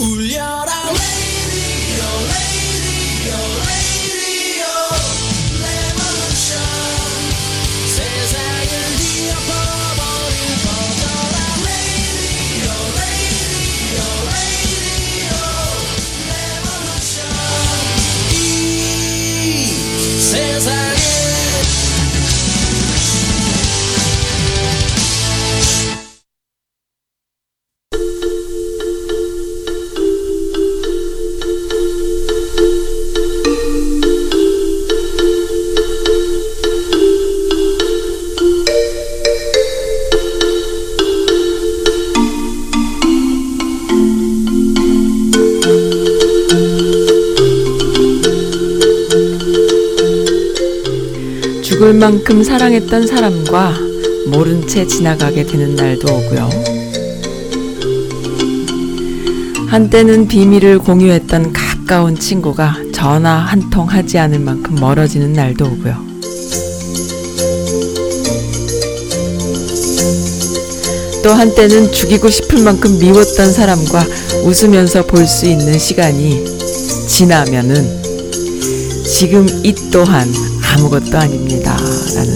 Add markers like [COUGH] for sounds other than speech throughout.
울려 만큼 사랑했던 사람과 모른 채 지나가게 되는 날도 오고요. 한때는 비밀을 공유했던 가까운 친구가 전화 한 통 하지 않을 만큼 멀어지는 날도 오고요. 또 한때는 죽이고 싶을 만큼 미웠던 사람과 웃으면서 볼 수 있는 시간이 지나면은 지금 이 또한 아무것도 아닙니다. 라는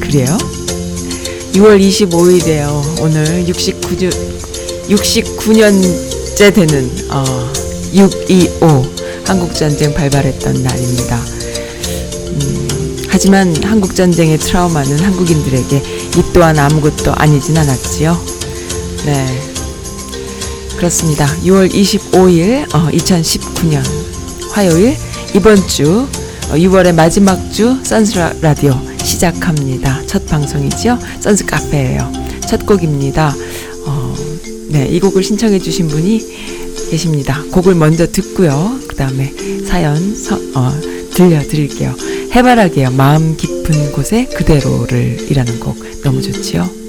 그래요? 6월 25일이에요. 오늘 69주, 69년째 되는 어, 625 한국전쟁 발발했던 날입니다. 음, 하지만 한국전쟁의 트라우마는 한국인들에게 이 또한 아무것도 아니진 않았지요. 네. 그렇습니다. 6월 25일, 어, 2019년 화요일, 이번 주, 어, 6월의 마지막 주 선스 라- 라디오 시작합니다. 첫 방송이지요. 선스 카페예요. 첫 곡입니다. 어, 네, 이 곡을 신청해 주신 분이 계십니다. 곡을 먼저 듣고요. 그 다음에 사연 서, 어, 들려 드릴게요. 해바라기요. 마음 깊은 곳에 그대로를 이라는 곡 너무 좋지요.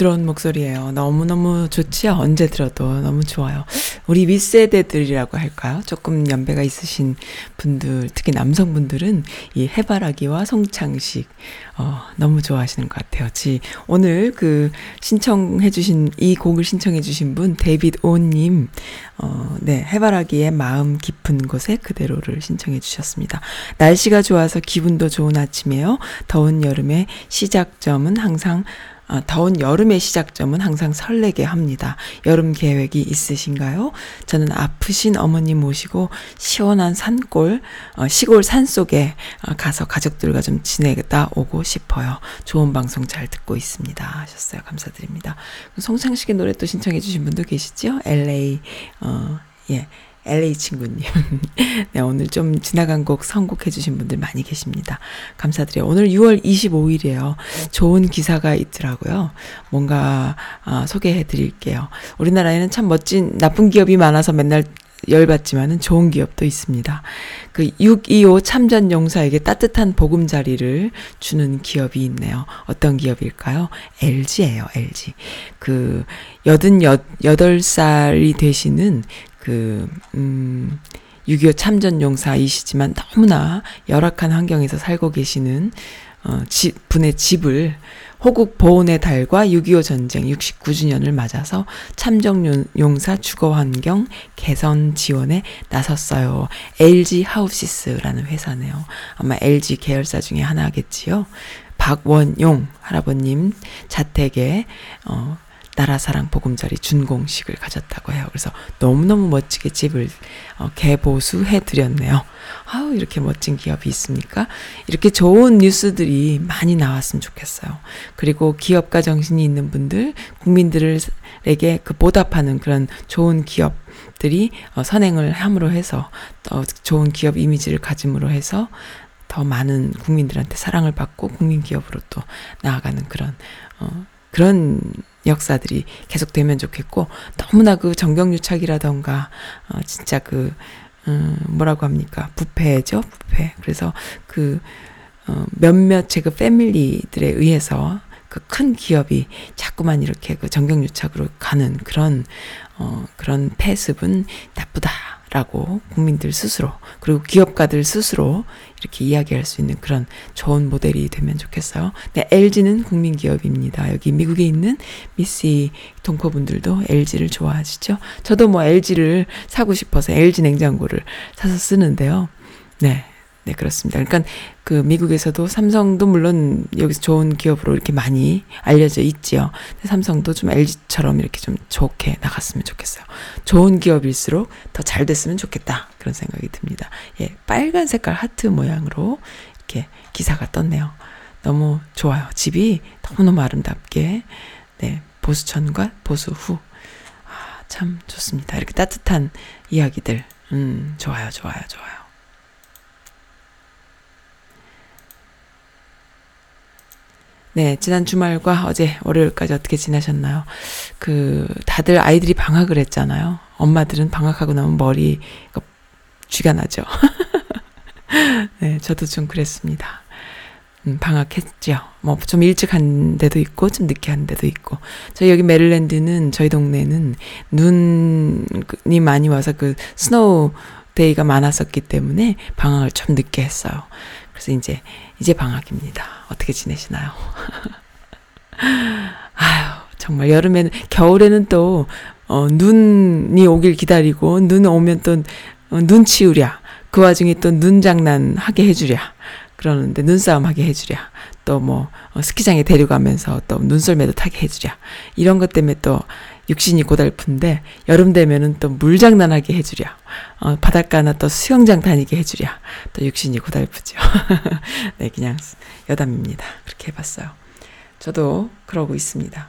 부드러운 목소리예요. 너무너무 좋지요. 언제 들어도 너무 좋아요. 우리 윗세대들이라고 할까요? 조금 연배가 있으신 분들, 특히 남성분들은 이 해바라기와 송창식, 어, 너무 좋아하시는 것 같아요. 지, 오늘 그 신청해 주신, 이 곡을 신청해 주신 분, 데이빗 오님, 어, 네, 해바라기의 마음 깊은 곳에 그대로를 신청해 주셨습니다. 날씨가 좋아서 기분도 좋은 아침이에요. 더운 여름의 시작점은 항상 아, 더운 여름의 시작점은 항상 설레게 합니다. 여름 계획이 있으신가요? 저는 아프신 어머님 모시고 시원한 산골, 어, 시골 산 속에 어, 가서 가족들과 좀 지내다 오고 싶어요. 좋은 방송 잘 듣고 있습니다. 하셨어요. 감사드립니다. 송창식의 노래 또 신청해주신 분도 계시죠? LA, 어, 예. LA 친구님. [LAUGHS] 네, 오늘 좀 지나간 곡 선곡해주신 분들 많이 계십니다. 감사드려요. 오늘 6월 25일이에요. 좋은 기사가 있더라고요. 뭔가, 아, 소개해 드릴게요. 우리나라에는 참 멋진, 나쁜 기업이 많아서 맨날 열받지만은 좋은 기업도 있습니다. 그 625 참전 용사에게 따뜻한 보금자리를 주는 기업이 있네요. 어떤 기업일까요? LG예요, LG. 그 88살이 되시는 그, 음, 6.25 참전 용사이시지만 너무나 열악한 환경에서 살고 계시는, 어, 집, 분의 집을 호국 보훈의 달과 6.25 전쟁 69주년을 맞아서 참정용사 주거 환경 개선 지원에 나섰어요. LG 하우시스라는 회사네요. 아마 LG 계열사 중에 하나겠지요. 박원용 할아버님 자택에, 어, 나라사랑 보금자리 준공식을 가졌다고 해요. 그래서 너무너무 멋지게 집을 어, 개보수해 드렸네요. 아우, 이렇게 멋진 기업이 있습니까? 이렇게 좋은 뉴스들이 많이 나왔으면 좋겠어요. 그리고 기업가 정신이 있는 분들, 국민들에게 그 보답하는 그런 좋은 기업 들이 어, 선행을 함으로 해서 더 좋은 기업 이미지를 가짐으로 해서 더 많은 국민들한테 사랑을 받고 국민 기업으로 또 나아가는 그런 어 그런 역사들이 계속되면 좋겠고 너무나 그 정경유착이라던가 어 진짜 그 음, 뭐라고 합니까? 부패죠, 부패. 그래서 그, 어, 몇몇의 그 패밀리들에 의해서 그 큰 기업이 자꾸만 이렇게 그 정경유착으로 가는 그런, 어, 그런 폐습은 나쁘다 라고 국민들 스스로, 그리고 기업가들 스스로 이렇게 이야기할 수 있는 그런 좋은 모델이 되면 좋겠어요. 네, LG는 국민 기업입니다. 여기 미국에 있는 미시 동코분들도 LG를 좋아하시죠? 저도 뭐 LG를 사고 싶어서 LG 냉장고를 사서 쓰는데요. 네. 네, 그렇습니다. 그러니까 그 미국에서도 삼성도 물론 여기서 좋은 기업으로 이렇게 많이 알려져 있지요. 삼성도 좀 LG처럼 이렇게 좀 좋게 나갔으면 좋겠어요. 좋은 기업일수록 더 잘 됐으면 좋겠다. 그런 생각이 듭니다. 예, 빨간 색깔 하트 모양으로 이렇게 기사가 떴네요. 너무 좋아요. 집이 너무너무 아름답게, 네, 보수 전과 보수 후. 아, 참 좋습니다. 이렇게 따뜻한 이야기들. 음, 좋아요, 좋아요, 좋아요. 네, 지난 주말과 어제 월요일까지 어떻게 지나셨나요? 그, 다들 아이들이 방학을 했잖아요. 엄마들은 방학하고 나면 머리가 쥐가 나죠. [LAUGHS] 네, 저도 좀 그랬습니다. 음, 방학했죠. 뭐, 좀 일찍 한 데도 있고, 좀 늦게 한 데도 있고. 저희 여기 메릴랜드는, 저희 동네는 눈이 많이 와서 그 snow day가 많았었기 때문에 방학을 좀 늦게 했어요. 그래서 이제, 이제 방학입니다. 어떻게 지내시나요? [LAUGHS] 아유, 정말 여름에는, 겨울에는 또, 어, 눈이 오길 기다리고, 눈 오면 또, 어, 눈 치우랴. 그 와중에 또 눈 장난 하게 해주랴. 그러는데 눈싸움 하게 해주랴. 또 뭐, 어, 스키장에 데려가면서 또 눈썰매도 타게 해주랴. 이런 것 때문에 또 육신이 고달픈데, 여름 되면은 또 물장난하게 해주랴. 어, 바닷가나 또 수영장 다니게 해주랴. 또 육신이 고달프죠. [LAUGHS] 네, 그냥 여담입니다. 그렇게 해봤어요. 저도 그러고 있습니다.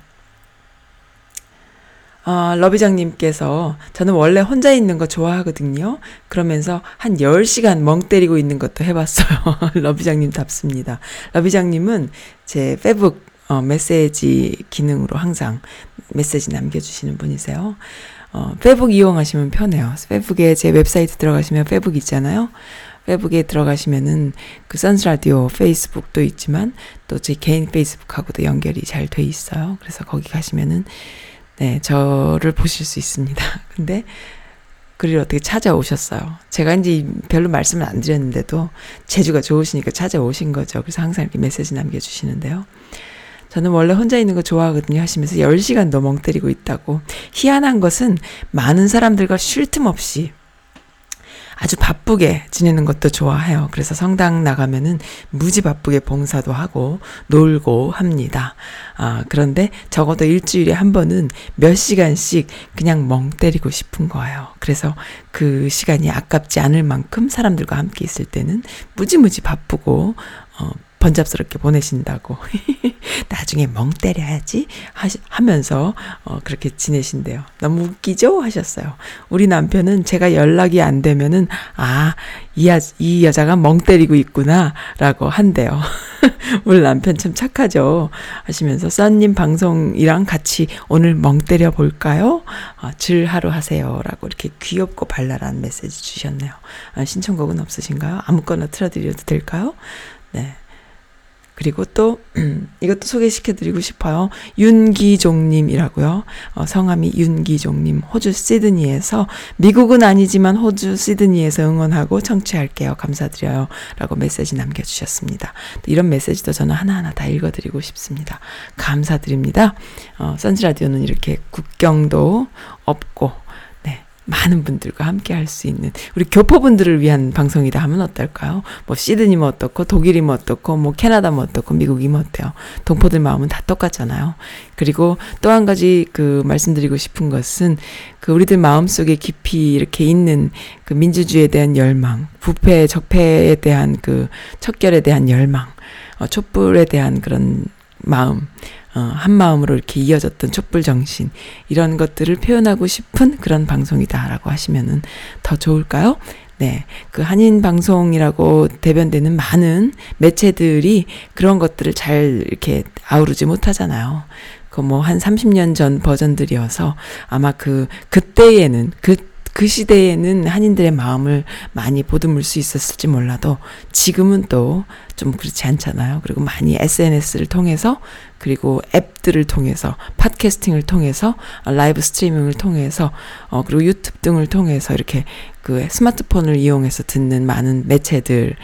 아, 러비장님께서 저는 원래 혼자 있는 거 좋아하거든요. 그러면서 한 10시간 멍 때리고 있는 것도 해봤어요. [LAUGHS] 러비장님 답습니다. 러비장님은 제 페북 어, 메시지 기능으로 항상 메시지 남겨주시는 분이세요. 어, 페북 이용하시면 편해요. 페북에 제 웹사이트 들어가시면 페북 있잖아요. 페북에 들어가시면은 그 선스 라디오 페이스북도 있지만 또 제 개인 페이스북하고도 연결이 잘 돼 있어요. 그래서 거기 가시면은 네, 저를 보실 수 있습니다. [LAUGHS] 근데 글을 어떻게 찾아오셨어요. 제가 이제 별로 말씀을 안 드렸는데도 재주가 좋으시니까 찾아오신 거죠. 그래서 항상 이렇게 메시지 남겨주시는데요. 저는 원래 혼자 있는 거 좋아하거든요 하시면서 10시간도 멍 때리고 있다고. 희한한 것은 많은 사람들과 쉴 틈 없이 아주 바쁘게 지내는 것도 좋아해요. 그래서 성당 나가면은 무지 바쁘게 봉사도 하고 놀고 합니다. 아, 그런데 적어도 일주일에 한 번은 몇 시간씩 그냥 멍 때리고 싶은 거예요. 그래서 그 시간이 아깝지 않을 만큼 사람들과 함께 있을 때는 무지무지 바쁘고, 어, 번잡스럽게 보내신다고. [LAUGHS] 나중에 멍 때려야지 하시, 하면서 어, 그렇게 지내신대요. 너무 웃기죠? 하셨어요. 우리 남편은 제가 연락이 안 되면은 아, 이, 여, 이 여자가 멍 때리고 있구나 라고 한대요. [LAUGHS] 우리 남편 참 착하죠. 하시면서 썬님 방송이랑 같이 오늘 멍 때려 볼까요? 아, 질 하루 하세요. 라고 이렇게 귀엽고 발랄한 메시지 주셨네요. 아, 신청곡은 없으신가요? 아무거나 틀어드려도 될까요? 네. 그리고 또 [CLEARS THROAT] 이것도 소개시켜드리고 싶어요. 윤기종님이라고요. 어, 성함이 윤기종님, 호주 시드니에서 미국은 아니지만 호주 시드니에서 응원하고 청취할게요. 감사드려요. 라고 메시지 남겨주셨습니다. 이런 메시지도 저는 하나하나 다 읽어드리고 싶습니다. 감사드립니다. 어, 선즈라디오는 이렇게 국경도 없고 많은 분들과 함께 할 수 있는 우리 교포분들을 위한 방송이다 하면 어떨까요? 뭐 시드니면 어떻고 독일이면 어떻고 뭐 캐나다면 어떻고 미국이면 어때요? 동포들 마음은 다 똑같잖아요. 그리고 또 한 가지 그 말씀드리고 싶은 것은 그 우리들 마음속에 깊이 이렇게 있는 그 민주주의에 대한 열망, 부패 적폐에 대한 그 척결에 대한 열망, 어, 촛불에 대한 그런 마음 어, 한 마음으로 이렇게 이어졌던 촛불 정신 이런 것들을 표현하고 싶은 그런 방송이다라고 하시면은 더 좋을까요? 네. 그 한인 방송이라고 대변되는 많은 매체들이 그런 것들을 잘 이렇게 아우르지 못하잖아요. 그 뭐 한 30년 전 버전들이어서 아마 그 그때에는 그 그 시대에는 한인들의 마음을 많이 보듬을 수 있었을지 몰라도 지금은 또 좀 그렇지 않잖아요. 그리고 많이 SNS를 통해서 그리고 앱들을 통해서 팟캐스팅을 통해서 라이브 스트리밍을 통해서 어 그리고 유튜브 등을 통해서 이렇게 그 스마트폰을 이용해서 듣는 많은 매체들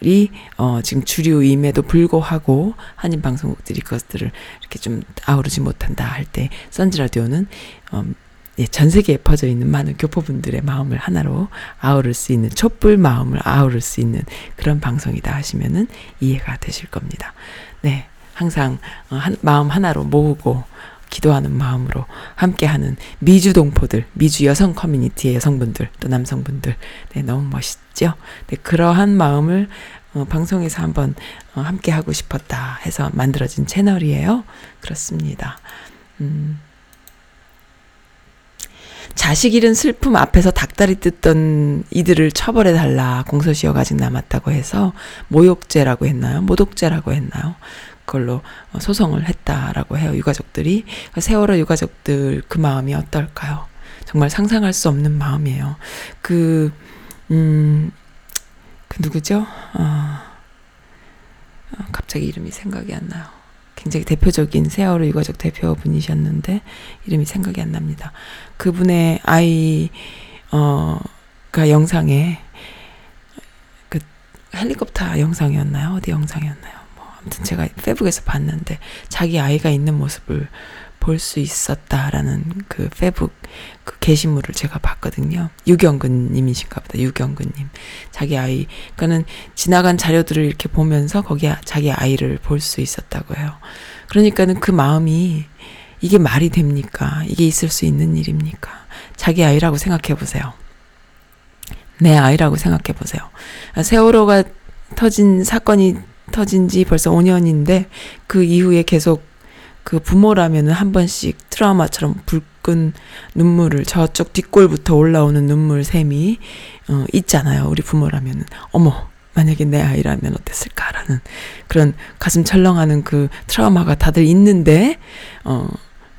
이 어, 지금 주류임에도 불구하고 한인 방송국들이 그것들을 이렇게 좀 아우르지 못한다 할 때 선지 라디오는 어, 예, 전 세계에 퍼져 있는 많은 교포분들의 마음을 하나로 아우를 수 있는 촛불 마음을 아우를 수 있는 그런 방송이다 하시면은 이해가 되실 겁니다. 네. 항상 어, 한, 마음 하나로 모으고 기도하는 마음으로 함께하는 미주 동포들, 미주 여성 커뮤니티의 여성분들, 또 남성분들, 네, 너무 멋있죠? 네, 그러한 마음을 어, 방송에서 한번 어, 함께 하고 싶었다 해서 만들어진 채널이에요. 그렇습니다. 음. 자식 잃은 슬픔 앞에서 닭다리 뜯던 이들을 처벌해 달라 공소시효가 아직 남았다고 해서 모욕죄라고 했나요? 모독죄라고 했나요? 그걸로 어, 소송을 했다라고 해요. 유가족들이 세월호 유가족들 그 마음이 어떨까요? 정말 상상할 수 없는 마음이에요. 그 음, 그 누구죠? 어, 어, 갑자기 이름이 생각이 안 나요. 굉장히 대표적인 세월호 유가족 대표분이셨는데 이름이 생각이 안 납니다. 그분의 아이 어 가 영상에 그 헬리콥터 영상이었나요? 어디 영상이었나요? 뭐 아무튼 제가 페북에서 봤는데 자기 아이가 있는 모습을 볼 수 있었다라는 그 페북 그 게시물을 제가 봤거든요. 유경근 님이신가 보다. 유경근 님. 자기 아이 그는 지나간 자료들을 이렇게 보면서 거기에 자기 아이를 볼 수 있었다고 해요. 그러니까는 그 마음이 이게 말이 됩니까? 이게 있을 수 있는 일입니까? 자기 아이라고 생각해 보세요. 내 아이라고 생각해 보세요. 세월호가 터진 사건이 터진 지 벌써 5년인데 그 이후에 계속 그 부모라면은 한 번씩 트라우마처럼 붉은 눈물을 저쪽 뒷골부터 올라오는 눈물 샘이 어, 있잖아요. 우리 부모라면은 어머 만약에 내 아이라면 어땠을까라는 그런 가슴 철렁하는 그 트라우마가 다들 있는데 어.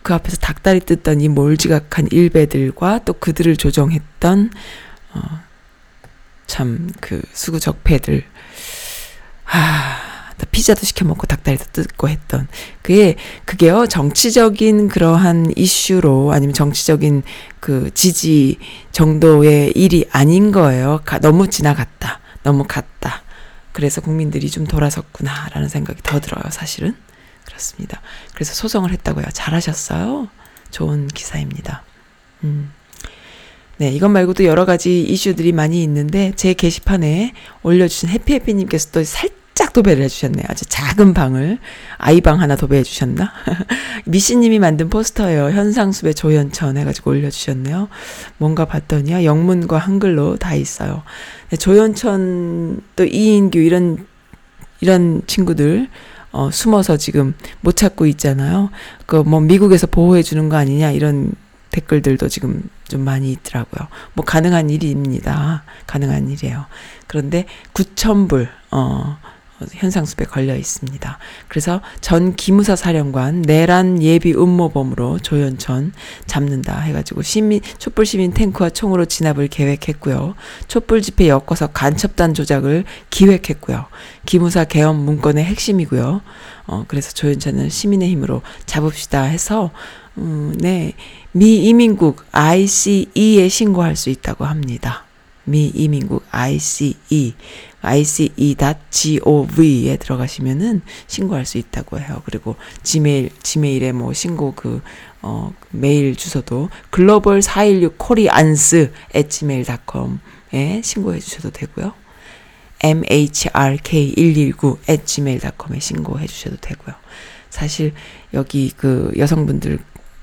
그 앞에서 닭다리 뜯던 이 몰지각한 일베들과 또 그들을 조종했던 어, 참 그 수구 적폐들 아 피자도 시켜 먹고 닭다리도 뜯고 했던 그게 그게요 정치적인 그러한 이슈로 아니면 정치적인 그 지지 정도의 일이 아닌 거예요. 가, 너무 지나갔다. 너무 갔다. 그래서 국민들이 좀 돌아섰구나라는 생각이 더 들어요, 사실은. 그렇습니다. 그래서 소송을 했다고요. 잘하셨어요. 좋은 기사입니다. 음. 네, 이것 말고도 여러 가지 이슈들이 많이 있는데 제 게시판에 올려주신 해피해피님께서 또 살짝 도배를 해주셨네요. 아주 작은 방을 아이방 하나 도배해 주셨나? [LAUGHS] 미씨님이 만든 포스터예요. 현상수배 조연천 해가지고 올려주셨네요. 뭔가 봤더니요 영문과 한글로 다 있어요. 네, 조연천 또 이인규 이런 이런 친구들 어, 숨어서 지금 못 찾고 있잖아요. 그 뭐 미국에서 보호해 주는 거 아니냐 이런 댓글들도 지금 좀 많이 있더라고요. 뭐 가능한 일입니다. 가능한 일이에요. 그런데 9,000불 어 현상수배 걸려 있습니다. 그래서 전 기무사 사령관 내란 예비 음모범으로 조연천 잡는다 해가지고 시민 촛불 시민 탱크와 총으로 진압을 계획했고요. 촛불 집회 엮어서 간첩단 조작을 기획했고요. 기무사 개헌 문건의 핵심이고요. 어 그래서 조연천은 시민의 힘으로 잡읍시다 해서 음, 네. 미 이민국 ICE에 신고할 수 있다고 합니다. 미 이민국 ICE ice.gov에 들어가시면은 신고할 수 있다고 해요. 그리고 지메일 지메일에 뭐 신고 그 어, 메일 주소도 글로벌 416 코리안스 at gmail.com에 신고해 주셔도 되고요. mhrk119 at gmail.com에 신고해 주셔도 되고요. 사실 여기 그 여성분들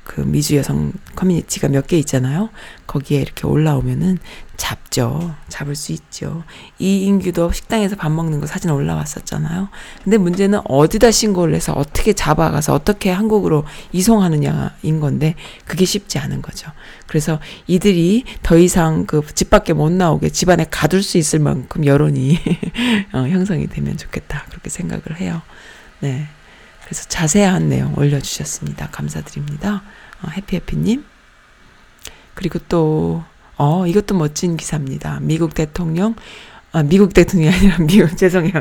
그 미주 여성 커뮤니티가 몇 개 있잖아요. 거기에 이렇게 올라오면은 잡죠. 잡을 수 있죠. 이인규도 식당에서 밥 먹는 거 사진 올라왔었잖아요. 근데 문제는 어디다 신고를 해서 어떻게 잡아가서 어떻게 한국으로 이송하느냐인 건데 그게 쉽지 않은 거죠. 그래서 이들이 더 이상 그 집 밖에 못 나오게 집안에 가둘 수 있을 만큼 여론이 [LAUGHS] 어, 형성이 되면 좋겠다. 그렇게 생각을 해요. 네. 그래서 자세한 내용 올려주셨습니다. 감사드립니다. 어, 해피해피님. 그리고 또, 어, 이것도 멋진 기사입니다. 미국 대통령, 아, 미국 대통령이 아니라 [LAUGHS] 미국, 죄송해요.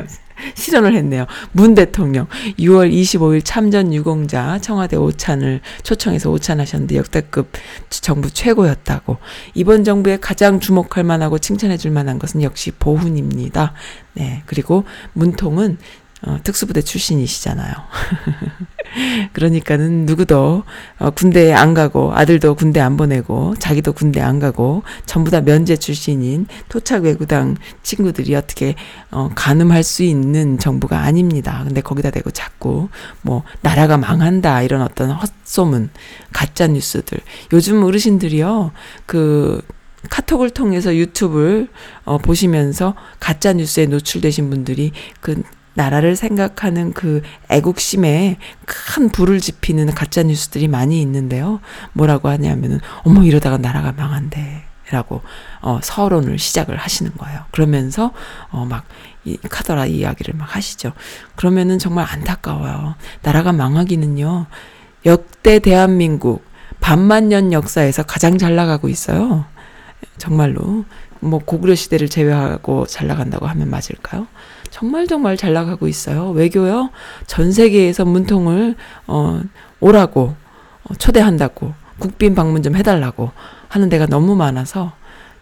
실언을 했네요. 문 대통령 6월 25일 참전 유공자 청와대 오찬을 초청해서 오찬하셨는데 역대급 정부 최고였다고. 이번 정부에 가장 주목할 만하고 칭찬해 줄 만한 것은 역시 보훈입니다. 네. 그리고 문통은 어, 특수부대 출신이시잖아요. [LAUGHS] 그러니까는 누구도 어, 군대에 안 가고 아들도 군대 안 보내고 자기도 군대 안 가고 전부 다 면제 출신인 토착 외구당 친구들이 어떻게 어, 가늠할 수 있는 정부가 아닙니다. 근데 거기다 대고 자꾸 뭐 나라가 망한다 이런 어떤 헛소문 가짜 뉴스들 요즘 어르신들이요 그 카톡을 통해서 유튜브를 어, 보시면서 가짜 뉴스에 노출되신 분들이 그 나라를 생각하는 그 애국심에 큰 불을 지피는 가짜 뉴스들이 많이 있는데요. 뭐라고 하냐면은 어머 이러다가 나라가 망한대. 라고 어 서론을 시작을 하시는 거예요. 그러면서 어막 이 카더라 이야기를 막 하시죠. 그러면은 정말 안타까워요. 나라가 망하기는요. 역대 대한민국 반만 년 역사에서 가장 잘 나가고 있어요. 정말로 뭐 고구려 시대를 제외하고 잘 나간다고 하면 맞을까요? 정말 정말 잘 나가고 있어요. 외교요. 전 세계에서 문통을 어 오라고 어, 초대한다고 국빈 방문 좀 해달라고 하는 데가 너무 많아서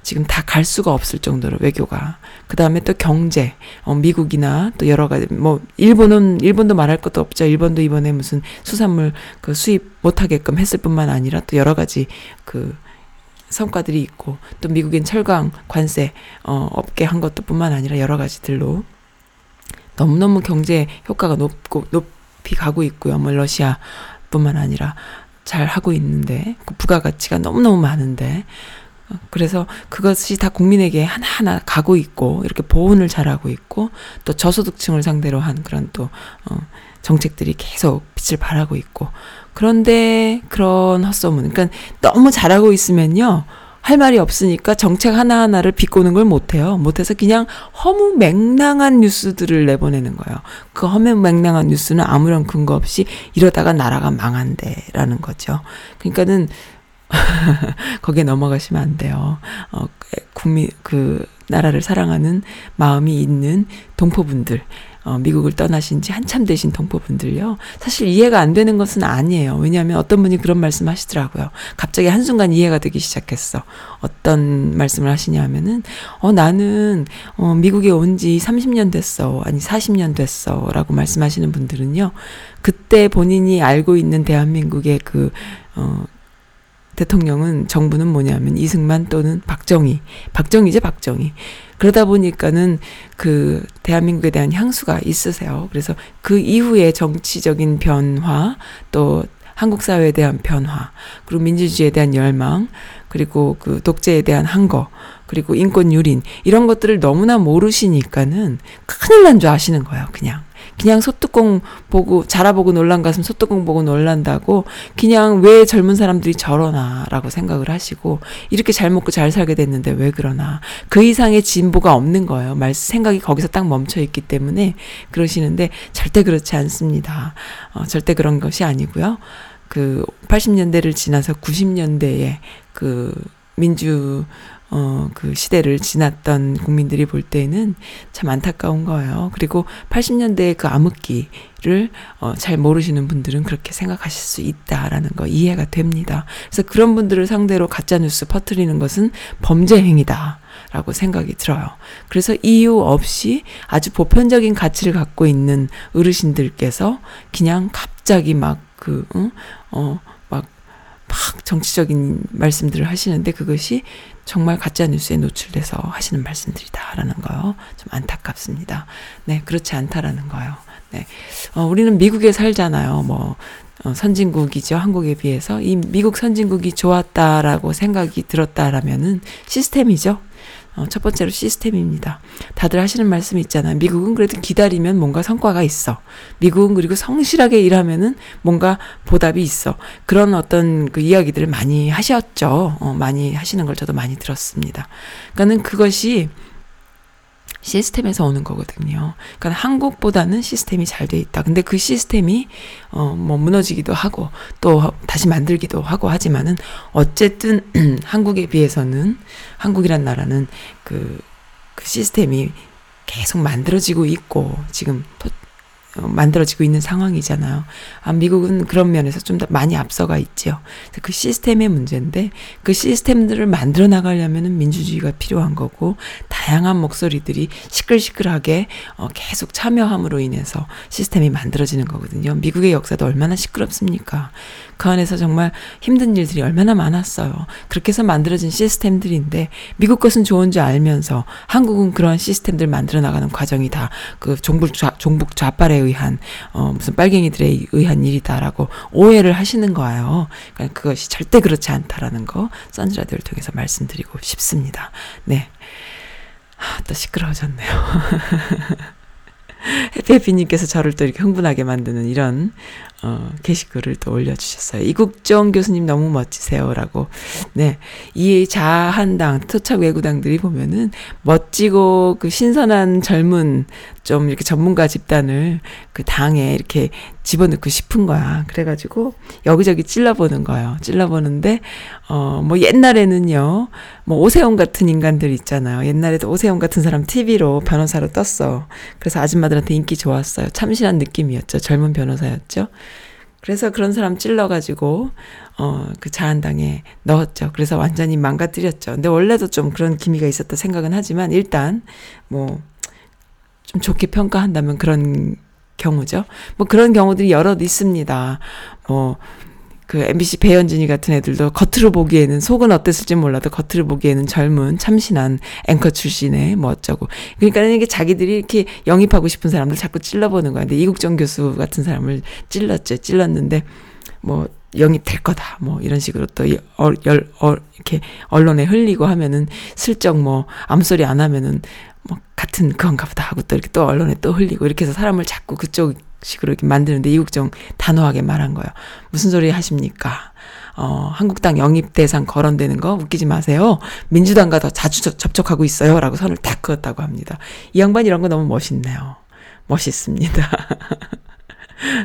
지금 다 갈 수가 없을 정도로 외교가 그 다음에 또 경제 어, 미국이나 또 여러 가지 뭐 일본은 일본도 말할 것도 없죠 일본도 이번에 무슨 수산물 그 수입 못하게끔 했을 뿐만 아니라 또 여러 가지 그 성과들이 있고 또 미국인 철강 관세 어 없게 한 것도 뿐만 아니라 여러 가지들로 너무너무 경제 효과가 높고 높이 가고 있고요. 뭐 러시아뿐만 아니라 잘 하고 있는데 그 부가가치가 너무너무 많은데 어, 그래서 그것이 다 국민에게 하나하나 가고 있고 이렇게 보훈을 잘하고 있고 또 저소득층을 상대로 한 그런 또 어, 정책들이 계속 빛을 발하고 있고 그런데 그런 헛소문 그러니까 너무 잘하고 있으면요 할 말이 없으니까 정책 하나하나를 비꼬는 걸 못해요. 못해서 그냥 허무 맹랑한 뉴스들을 내보내는 거예요. 그 허무 맹랑한 뉴스는 아무런 근거 없이 이러다가 나라가 망한대라는 거죠. 그러니까는 [LAUGHS] 거기에 넘어가시면 안 돼요. 어, 국민, 그, 나라를 사랑하는 마음이 있는 동포분들, 어, 미국을 떠나신 지 한참 되신 동포분들요. 사실 이해가 안 되는 것은 아니에요. 왜냐하면 어떤 분이 그런 말씀 하시더라고요. 갑자기 한순간 이해가 되기 시작했어. 어떤 말씀을 하시냐 하면은, 어, 나는, 어, 미국에 온 지 30년 됐어. 아니, 40년 됐어. 라고 말씀하시는 분들은요. 그때 본인이 알고 있는 대한민국의 그, 어, 대통령은 정부는 뭐냐면 이승만 또는 박정희, 박정희제 박정희. 그러다 보니까는 그 대한민국에 대한 향수가 있으세요. 그래서 그 이후에 정치적인 변화, 또 한국 사회에 대한 변화, 그리고 민주주의에 대한 열망, 그리고 그 독재에 대한 항거, 그리고 인권 유린 이런 것들을 너무나 모르시니까는 큰일 난 줄 아시는 거예요, 그냥. 그냥 소뚜껑 보고 자라보고 놀란 가슴 소뚜껑 보고 놀란다고 그냥 왜 젊은 사람들이 저러나라고 생각을 하시고 이렇게 잘 먹고 잘 살게 됐는데 왜 그러나 그 이상의 진보가 없는 거예요. 말 생각이 거기서 딱 멈춰 있기 때문에 그러시는데 절대 그렇지 않습니다. 어, 절대 그런 것이 아니고요. 그 80년대를 지나서 90년대에 그 민주 어, 그 시대를 지났던 국민들이 볼 때는 참 안타까운 거예요. 그리고 80년대의 그 암흑기를 어, 잘 모르시는 분들은 그렇게 생각하실 수 있다라는 거 이해가 됩니다. 그래서 그런 분들을 상대로 가짜뉴스 퍼뜨리는 것은 범죄 행위다. 라고 생각이 들어요. 그래서 이유 없이 아주 보편적인 가치를 갖고 있는 어르신들께서 그냥 갑자기 막 그, 응? 어, 막, 막 정치적인 말씀들을 하시는데 그것이 정말 가짜 뉴스에 노출돼서 하시는 말씀들이다라는 거요. 좀 안타깝습니다. 네, 그렇지 않다라는 거요. 네, 어, 우리는 미국에 살잖아요. 뭐 어, 선진국이죠. 한국에 비해서 이 미국 선진국이 좋았다라고 생각이 들었다라면은 시스템이죠. 어, 첫 번째로 시스템입니다. 다들 하시는 말씀 있잖아요. 미국은 그래도 기다리면 뭔가 성과가 있어. 미국은 그리고 성실하게 일하면은 뭔가 보답이 있어. 그런 어떤 그 이야기들을 많이 하셨죠. 어, 많이 하시는 걸 저도 많이 들었습니다. 그러니까는 그것이 시스템에서 오는 거거든요. 그러니까 한국보다는 시스템이 잘 돼 있다. 근데 그 시스템이 어 뭐 무너지기도 하고 또 다시 만들기도 하고 하지만은 어쨌든 [CLEARS THROAT] 한국에 비해서는 한국이란 나라는 그, 그 시스템이 계속 만들어지고 있고 지금 어, 만들어지고 있는 상황이잖아요. 아, 미국은 그런 면에서 좀 더 많이 앞서가 있지요. 그 시스템의 문제인데 그 시스템들을 만들어 나가려면은 민주주의가 필요한 거고 다양한 목소리들이 시끌시끌하게 어, 계속 참여함으로 인해서 시스템이 만들어지는 거거든요. 미국의 역사도 얼마나 시끄럽습니까? 그 안에서 정말 힘든 일들이 얼마나 많았어요. 그렇게 해서 만들어진 시스템들인데 미국 것은 좋은 줄 알면서 한국은 그러한 시스템들 만들어 나가는 과정이 다 그 종북 좌, 종북 좌빨에 의한 어 무슨 빨갱이들에 의한 일이다라고 오해를 하시는 거예요. 그러니까 그것이 절대 그렇지 않다라는 거 선즈라디오를 통해서 말씀드리고 싶습니다. 네. 아, 또 시끄러워졌네요. [LAUGHS] 해피해피님께서 저를 또 이렇게 흥분하게 만드는 이런 어, 게시글을 또 올려주셨어요. 이국정 교수님 너무 멋지세요라고. 네, 이 자한당 토착 외구당들이 보면은 멋지고 그 신선한 젊은 좀 이렇게 전문가 집단을 그 당에 이렇게 집어넣고 싶은 거야. 그래가지고 여기저기 찔러보는 거예요. 찔러보는데 어 뭐 옛날에는요, 뭐 오세훈 같은 인간들 있잖아요. 옛날에도 오세훈 같은 사람 TV로 변호사로 떴어. 그래서 아줌마들한테 인기 좋았어요. 참신한 느낌이었죠. 젊은 변호사였죠. 그래서 그런 사람 찔러가지고, 어, 그 자한당에 넣었죠. 그래서 완전히 망가뜨렸죠. 근데 원래도 좀 그런 기미가 있었다 생각은 하지만 일단, 뭐, 좀 좋게 평가한다면 그런 경우죠. 뭐 그런 경우들이 여럿 있습니다. 뭐, 그 MBC 배현진이 같은 애들도 겉으로 보기에는 속은 어땠을지 몰라도 겉으로 보기에는 젊은 참신한 앵커 출신의 뭐 어쩌고 그러니까 이게 자기들이 이렇게 영입하고 싶은 사람들 자꾸 찔러보는 거야. 근데 이국정 교수 같은 사람을 찔렀죠. 찔렀는데 뭐 영입될 거다. 뭐 이런 식으로 또 어, 열, 어, 이렇게 언론에 흘리고 하면은 슬쩍 뭐 아무 소리 안 하면은 뭐 같은 그건가 보다 하고 또 이렇게 또 언론에 또 흘리고 이렇게 해서 사람을 자꾸 그쪽 식으로 이렇게 만드는데 이국정 단호하게 말한 거예요. 무슨 소리 하십니까? 어, 한국당 영입 대상 거론되는 거 웃기지 마세요. 민주당과 더 자주 접촉하고 있어요. 라고 선을 딱 그었다고 합니다. 이 양반 이런 거 너무 멋있네요. 멋있습니다. [LAUGHS]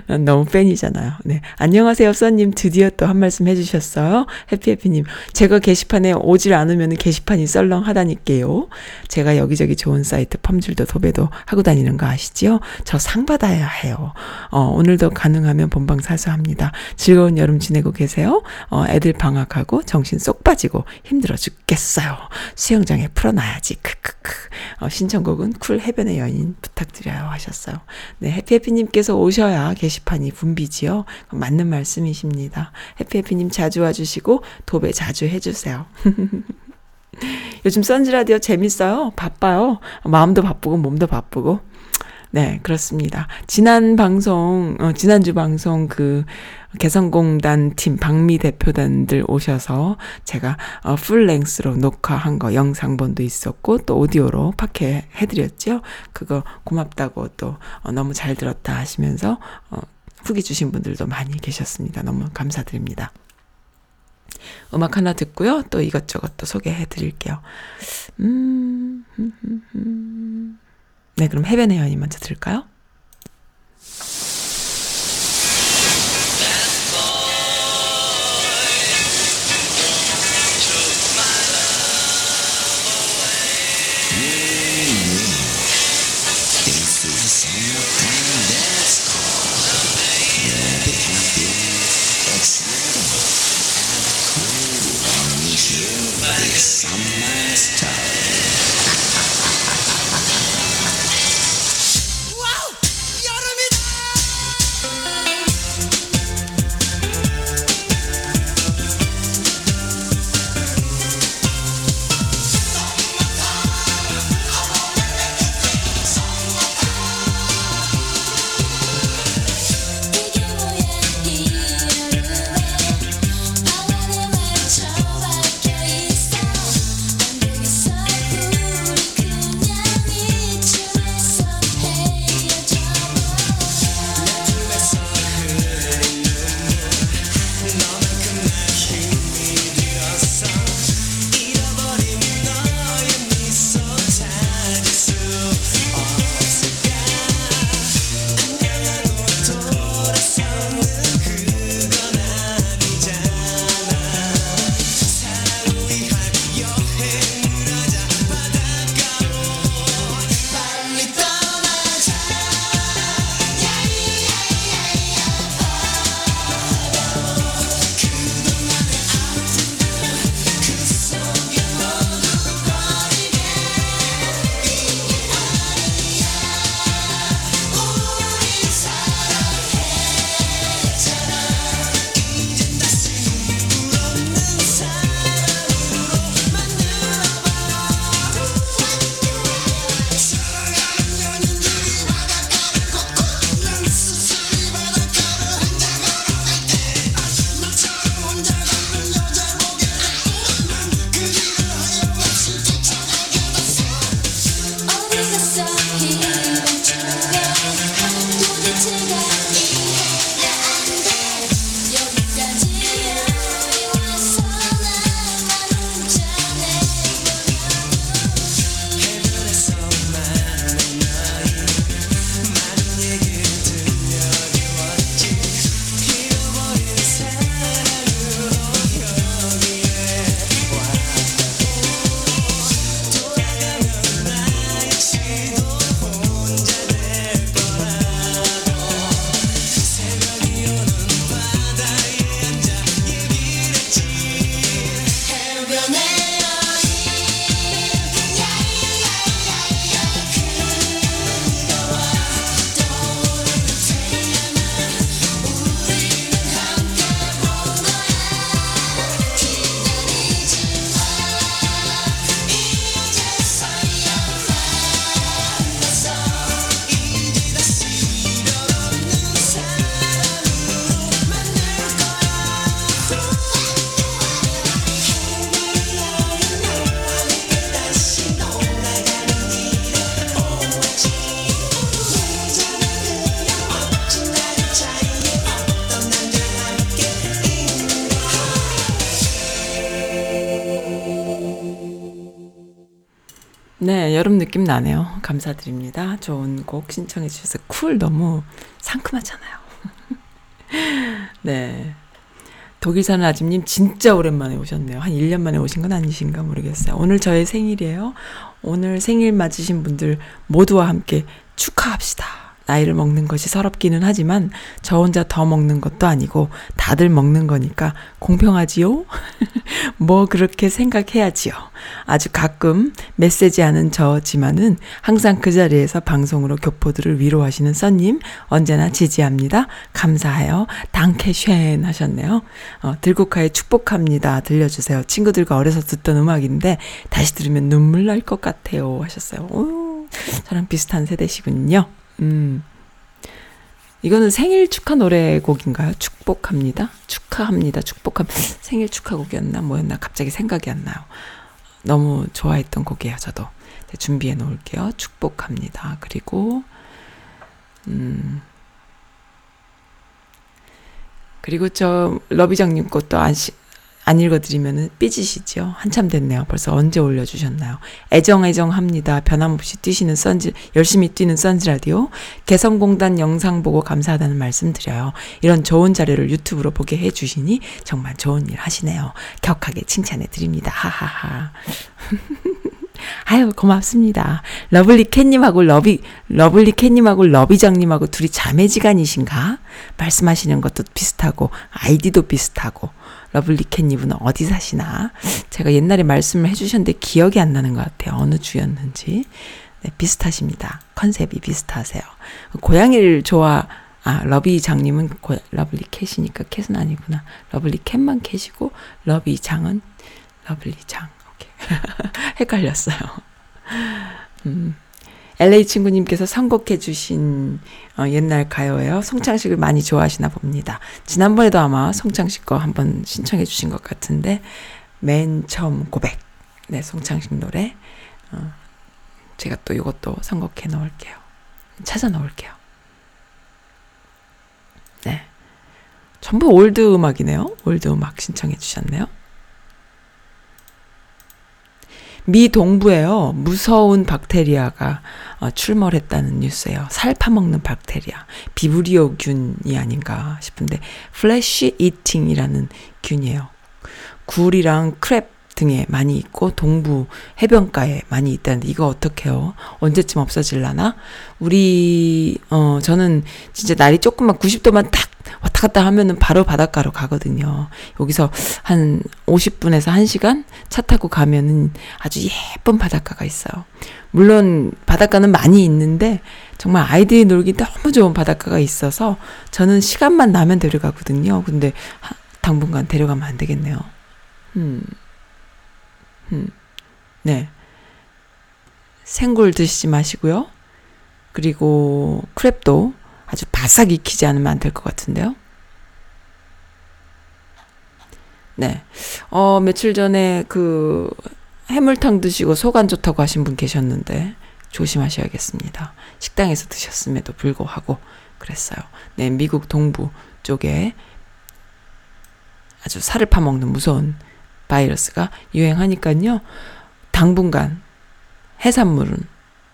난 너무 팬이잖아요. 네. 안녕하세요, 써님. 드디어 또 한 말씀 해주셨어요. 해피해피님. 제가 게시판에 오질 않으면 게시판이 썰렁하다니까요. 제가 여기저기 좋은 사이트 펌줄도 도배도 하고 다니는 거 아시지요? 저 상 받아야 해요. 어, 오늘도 가능하면 본방 사수합니다. 즐거운 여름 지내고 계세요? 어, 애들 방학하고 정신 쏙 빠지고 힘들어 죽겠어요. 수영장에 풀어놔야지. 크크크. 어, 신청곡은 쿨 해변의 여인 부탁드려요 하셨어요. 네, 해피해피님께서 오셔야 게시판이 붐비지요. 맞는 말씀이십니다. 해피해피님 자주 와주시고 도배 자주 해주세요. [LAUGHS] 요즘 선즈라디오 재밌어요. 바빠요. 마음도 바쁘고 몸도 바쁘고. 네, 그렇습니다. 지난 방송, 어, 지난주 방송 그 개성공단 팀 박미 대표단들 오셔서 제가 어, 풀랭스로 녹화한 거 영상본도 있었고 또 오디오로 파케 해드렸죠. 그거 고맙다고 또 어, 너무 잘 들었다 하시면서 어, 후기 주신 분들도 많이 계셨습니다. 너무 감사드립니다. 음악 하나 듣고요. 또 이것저것 또 소개해 드릴게요. 음, 음, 음, 음. 네, 그럼 해변의 여인이 먼저 들을까요? 여름 느낌 나네요. 감사드립니다. 좋은 곡 신청해 주셔서 쿨 너무 상큼하잖아요. [LAUGHS] 네. 독일 사는 아줌님 진짜 오랜만에 오셨네요. 한 1년 만에 오신 건 아니신가 모르겠어요. 오늘 저의 생일이에요. 오늘 생일 맞으신 분들 모두와 함께 축하합시다. 나이를 먹는 것이 서럽기는 하지만 저 혼자 더 먹는 것도 아니고 다들 먹는 거니까 공평하지요? [LAUGHS] 뭐 그렇게 생각해야지요. 아주 가끔 메시지 하는 저지만은 항상 그 자리에서 방송으로 교포들을 위로하시는 써님 언제나 지지합니다. 감사해요. 당케쉔 하셨네요. 어, 들국화의 축복합니다. 들려주세요. 친구들과 어려서 듣던 음악인데 다시 들으면 눈물 날 것 같아요 하셨어요. 오, 저랑 비슷한 세대시군요. 음. 이거는 생일 축하 노래 곡인가요? 축복합니다. 축하합니다. 축복함. 생일 축하 곡이었나? 뭐였나? 갑자기 생각이 안 나요. 너무 좋아했던 곡이에요, 저도. 네, 준비해 놓을게요. 축복합니다. 그리고, 음. 그리고 저, 러비장님 것도 안, 시, 안 읽어드리면은 삐지시죠? 한참 됐네요. 벌써 언제 올려주셨나요? 애정애정합니다. 변함없이 뛰시는 선지, 열심히 뛰는 선지 라디오. 개성공단 영상 보고 감사하다는 말씀 드려요. 이런 좋은 자료를 유튜브로 보게 해주시니 정말 좋은 일 하시네요. 격하게 칭찬해 드립니다. 하하하. [LAUGHS] 아유, 고맙습니다. Lovely Cat님하고 러비, Lovely Cat님하고 러비장님하고 둘이 자매지간이신가? 말씀하시는 것도 비슷하고, 아이디도 비슷하고, Lovely Cat님은 어디 사시나? 제가 옛날에 말씀을 해주셨는데 기억이 안 나는 것 같아요. 어느 주였는지. 네, 비슷하십니다. 컨셉이 비슷하세요. 고양이를 좋아, 아, 러비 장님은 고, Lovely Cat이니까 cat은 아니구나. Lovely Cat만 cat이고, 러비 장은 lovely 장. 오케이. [LAUGHS] 헷갈렸어요. 음. LA 친구님께서 선곡해 주신 어, 옛날 가요예요. 송창식을 많이 좋아하시나 봅니다. 지난번에도 아마 송창식 거 한번 신청해 주신 것 같은데 맨 처음 고백. 네, 송창식 노래. 어, 제가 또 이것도 선곡해 놓을게요. 찾아 놓을게요. 네. 전부 old 음악이네요. old 음악 신청해 주셨네요. 미 동부에요. 무서운 박테리아가 어, 출몰했다는 뉴스예요. 살 파먹는 박테리아. 비브리오균이 아닌가 싶은데 flesh eating이라는 균이에요. 굴이랑 크랩 등에 많이 있고 동부 해변가에 많이 있다는데 이거 어떡해요? 언제쯤 없어질라나? 우리 어 저는 진짜 날이 조금만 90도만 딱 왔다 갔다 하면은 바로 바닷가로 가거든요. 여기서 한 50분에서 1시간 차 타고 가면은 아주 예쁜 바닷가가 있어요. 물론 바닷가는 많이 있는데 정말 아이들이 놀기 너무 좋은 바닷가가 있어서 저는 시간만 나면 데려가거든요. 근데 하- 당분간 데려가면 안 되겠네요. 음. 음. 네. 생굴 드시지 마시고요. 그리고 크랩도 아주 바싹 익히지 않으면 안 될 것 같은데요. 네. 어, 며칠 전에 그 해물탕 드시고 속 안 좋다고 하신 분 계셨는데 조심하셔야겠습니다. 식당에서 드셨음에도 불구하고 그랬어요. 네, 미국 동부 쪽에 아주 살을 파먹는 무서운 바이러스가 유행하니까요. 당분간 해산물은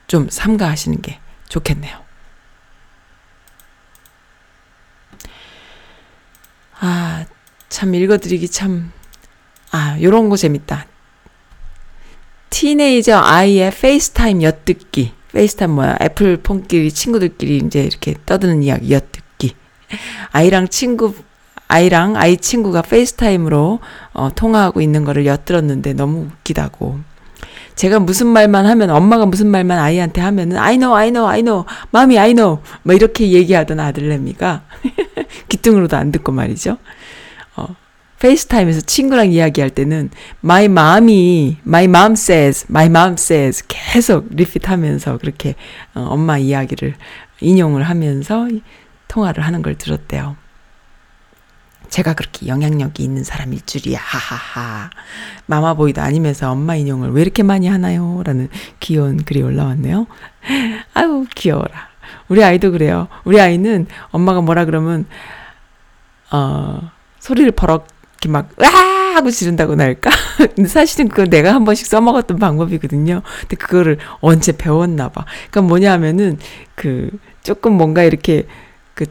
좀 삼가하시는 게 좋겠네요. 아, 참 읽어드리기 참, 아, 요런 거 재밌다. Teenager 아이의 FaceTime 엿듣기. FaceTime 뭐야? 애플 폰끼리 친구들끼리 이제 이렇게 떠드는 이야기 엿듣기. 아이랑 친구, 아이랑 아이 친구가 FaceTime으로 어, 통화하고 있는 거를 엿들었는데 너무 웃기다고. 제가 무슨 말만 하면 엄마가 무슨 말만 아이한테 하면은 I know, I know, I know, mommy I know 뭐 이렇게 얘기하던 아들내미가 [LAUGHS] 귓등으로도 안 듣고 말이죠. 어, 페이스타임에서 친구랑 이야기할 때는 my mom이 my mom says, my mom says 계속 리핏하면서 그렇게 어, 엄마 이야기를 인용을 하면서 통화를 하는 걸 들었대요. 제가 그렇게 영향력이 있는 사람일 줄이야. 하하하. 마마보이도 아니면서 엄마 인용을 왜 이렇게 많이 하나요? 라는 귀여운 글이 올라왔네요. 아유, 귀여워라. 우리 아이도 그래요. 우리 아이는 엄마가 뭐라 그러면, 어, 소리를 버럭, 이렇게 막, 으아! 하고 지른다고나 할까? [LAUGHS] 근데 사실은 그거 내가 한 번씩 써먹었던 방법이거든요. 근데 그거를 언제 배웠나 봐. 그러니까 뭐냐 하면은, 그, 조금 뭔가 이렇게, 그,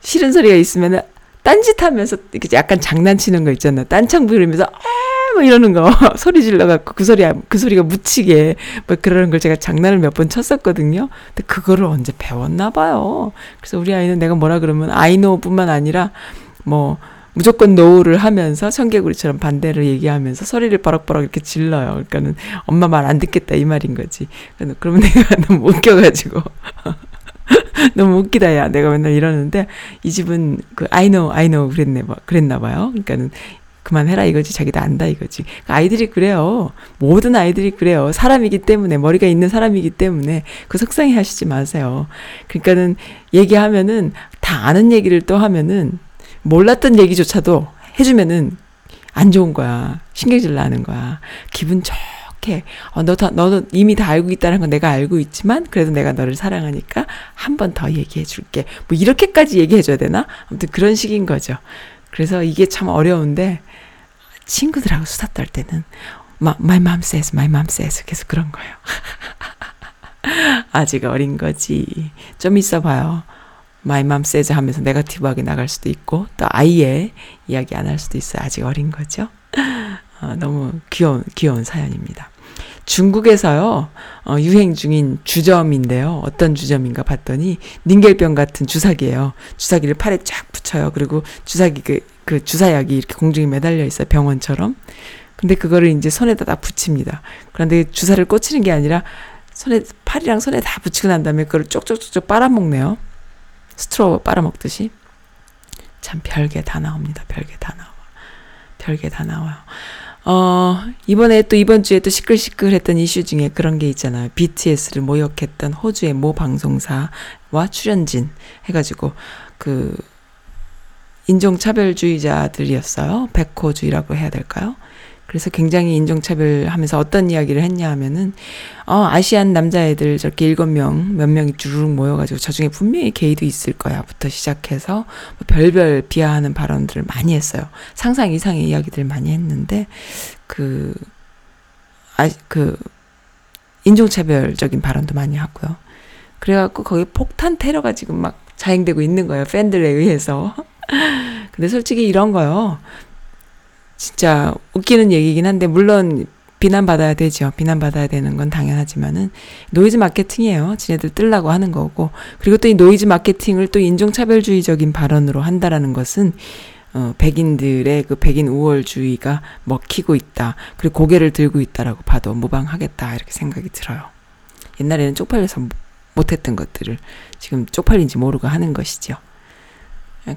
싫은 소리가 있으면은, 딴짓하면서 이렇게 약간 장난치는 거 있잖아. 딴창 부리면서 아뭐 이러는 거 [LAUGHS] 소리 질러갖고 그 소리 그 소리가 묻히게 뭐 그러는 걸 제가 장난을 몇 번 쳤었거든요. 근데 그거를 언제 배웠나 봐요. 그래서 우리 아이는 내가 뭐라 그러면 I know뿐만 아니라 뭐 무조건 no를 하면서 청개구리처럼 반대를 얘기하면서 소리를 버럭버럭 이렇게 질러요. 그러니까는 엄마 말 안 듣겠다 이 말인 거지. 그러면 [LAUGHS] 내가 너무 웃겨가지고 [LAUGHS] 너무 웃기다 야 내가 맨날 이러는데 이 집은 그 I know I know 그랬네 봐 그랬나 봐요. 그러니까는 그만해라 이거지 자기도 안다 이거지. 아이들이 그래요. 모든 아이들이 그래요. 사람이기 때문에 머리가 있는 사람이기 때문에 그 속상해 하시지 마세요. 그러니까는 얘기하면은 다 아는 얘기를 또 하면은 몰랐던 얘기조차도 해주면은 안 좋은 거야. 신경질 나는 거야. 기분 좋게. 어, 너 다, 너도 이미 다 알고 있다는 건 내가 알고 있지만, 그래도 내가 너를 사랑하니까 한 번 더 얘기해 줄게. 뭐, 이렇게까지 얘기해 줘야 되나? 아무튼 그런 식인 거죠. 그래서 이게 참 어려운데, 친구들하고 수다 떨 때는, my, my mom says, my mom says. 계속 그런 거예요. [LAUGHS] 아직 어린 거지. 좀 있어 봐요. My mom says 하면서 네거티브하게 나갈 수도 있고 또 아이의 이야기 안 할 수도 있어요. 아직 어린 거죠. [LAUGHS] 어, 너무 귀여운 귀여운 사연입니다. 중국에서요 어, 유행 중인 주점인데요. 어떤 주점인가 봤더니 링겔병 같은 주사기예요. 주사기를 팔에 쫙 붙여요. 그리고 주사기 그, 그 주사약이 이렇게 공중에 매달려 있어요. 병원처럼. 근데 그거를 이제 손에다 다 붙입니다. 그런데 주사를 꽂히는 게 아니라 손에 팔이랑 손에 다 붙이고 난 다음에 그걸 쪽쪽쪽쪽 빨아먹네요. 스트로 빨아먹듯이 참 별게 다 나옵니다. 별게 다 나와. 별게 다 나와요. 어, 이번에 또 이번 주에 또 시끌시끌했던 이슈 중에 그런 게 있잖아요. BTS를 모욕했던 호주의 모 방송사와 출연진 해가지고 그 인종차별주의자들이었어요. 백호주의라고 해야 될까요? 그래서 굉장히 인종차별하면서 어떤 이야기를 했냐 하면은 어 아시안 남자애들 저렇게 일곱 명 몇 명이 주르륵 모여가지고 저 중에 분명히 게이도 있을 거야부터 시작해서 뭐 별별 비하하는 발언들을 많이 했어요. 상상 이상의 이야기들 많이 했는데 그 아 그 인종차별적인 발언도 많이 하고요. 그래갖고 거기 폭탄 테러가 지금 막 자행되고 있는 거예요. 팬들에 의해서. [LAUGHS] 근데 솔직히 이런 거요. 진짜 웃기는 얘기긴 한데 물론 비난받아야 되죠. 비난받아야 되는 건 당연하지만은 노이즈 마케팅이에요. 지네들 뜰라고 하는 거고. 그리고 또 이 노이즈 마케팅을 또 인종차별주의적인 발언으로 한다라는 것은 어, 백인들의 그 백인 우월주의가 먹히고 있다. 그리고 고개를 들고 있다라고 봐도 무방하겠다. 이렇게 생각이 들어요. 옛날에는 쪽팔려서 못했던 것들을 지금 쪽팔린지 모르고 하는 것이죠.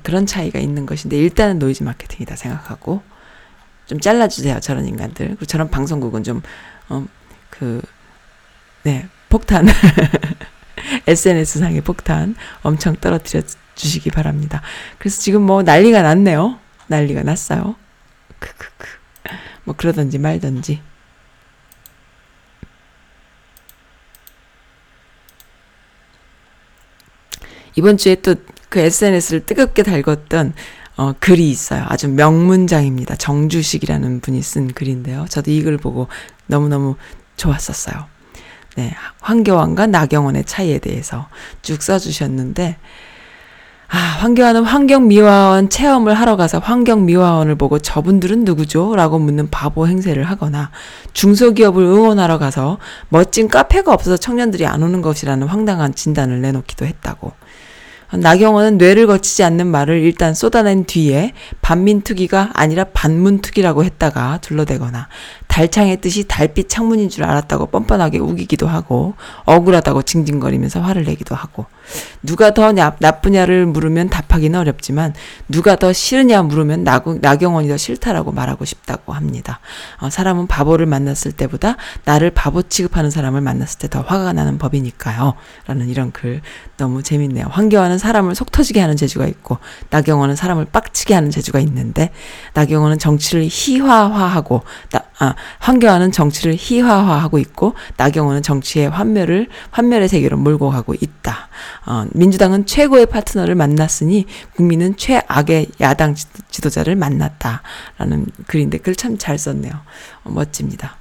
그런 차이가 있는 것인데 일단은 노이즈 마케팅이다 생각하고 좀 잘라주세요. 저런 인간들. 그리고 저런 방송국은 좀, 어, 그, 네, 폭탄. [LAUGHS] SNS상의 폭탄 엄청 떨어뜨려 주시기 바랍니다. 그래서 지금 뭐 난리가 났네요. 난리가 났어요. 크크크. 뭐 그러든지 말든지. 이번 주에 또 그 SNS를 뜨겁게 달궜던 어, 글이 있어요. 아주 명문장입니다. 정주식이라는 분이 쓴 글인데요. 저도 이 글 보고 너무너무 좋았었어요. 네, 황교안과 나경원의 차이에 대해서 쭉 써주셨는데, 아, 황교안은 환경미화원 체험을 하러 가서 환경미화원을 보고 저분들은 누구죠? 라고 묻는 바보 행세를 하거나 중소기업을 응원하러 가서 멋진 카페가 없어서 청년들이 안 오는 것이라는 황당한 진단을 내놓기도 했다고. 나경원은 뇌를 거치지 않는 말을 일단 쏟아낸 뒤에 반민특위가 아니라 반문특위라고 했다가 둘러대거나 달창의 뜻이 달빛 창문인 줄 알았다고 뻔뻔하게 우기기도 하고 억울하다고 징징거리면서 화를 내기도 하고 누가 더 나, 나쁘냐를 물으면 답하기는 어렵지만 누가 더 싫으냐 물으면 나, 나경원이 더 싫다라고 말하고 싶다고 합니다. 어, 사람은 바보를 만났을 때보다 나를 바보 취급하는 사람을 만났을 때 더 화가 나는 법이니까요. 라는 이런 글 너무 재밌네요. 황교안은 사람을 속 터지게 하는 재주가 있고 나경원은 사람을 빡치게 하는 재주가 있는데 나경원은 정치를 희화화하고 나, 아, 황교안은 정치를 희화화하고 있고 나경원은 정치의 환멸을 환멸의 세계로 몰고 가고 있다. 어, 민주당은 최고의 파트너를 만났으니 국민은 최악의 야당 지도자를 만났다라는 글인데 글 참 잘 썼네요. 어, 멋집니다.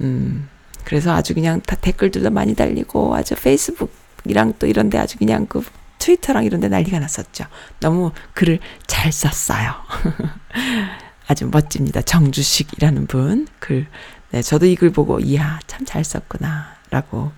음. 그래서 아주 그냥 다 댓글들도 많이 달리고 아주 페이스북이랑 또 이런데 아주 그냥 그 트위터랑 이런 데 난리가 났었죠. 너무 글을 잘 썼어요. [LAUGHS] 아주 멋집니다. 정주식이라는 분 글. 네, 저도 이 글 보고 이야 참 잘 썼구나라고.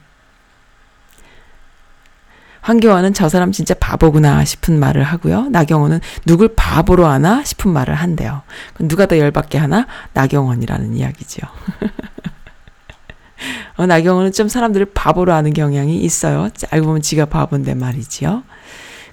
황교안은 저 사람 진짜 바보구나 싶은 말을 하고요. 나경원은 누굴 바보로 하나 싶은 말을 한대요. 그럼 누가 더 열받게 하나? 나경원이라는 이야기죠. [LAUGHS] 어, 나경원은 좀 사람들을 바보로 하는 경향이 있어요. 알고 보면 지가 바본데 말이지요.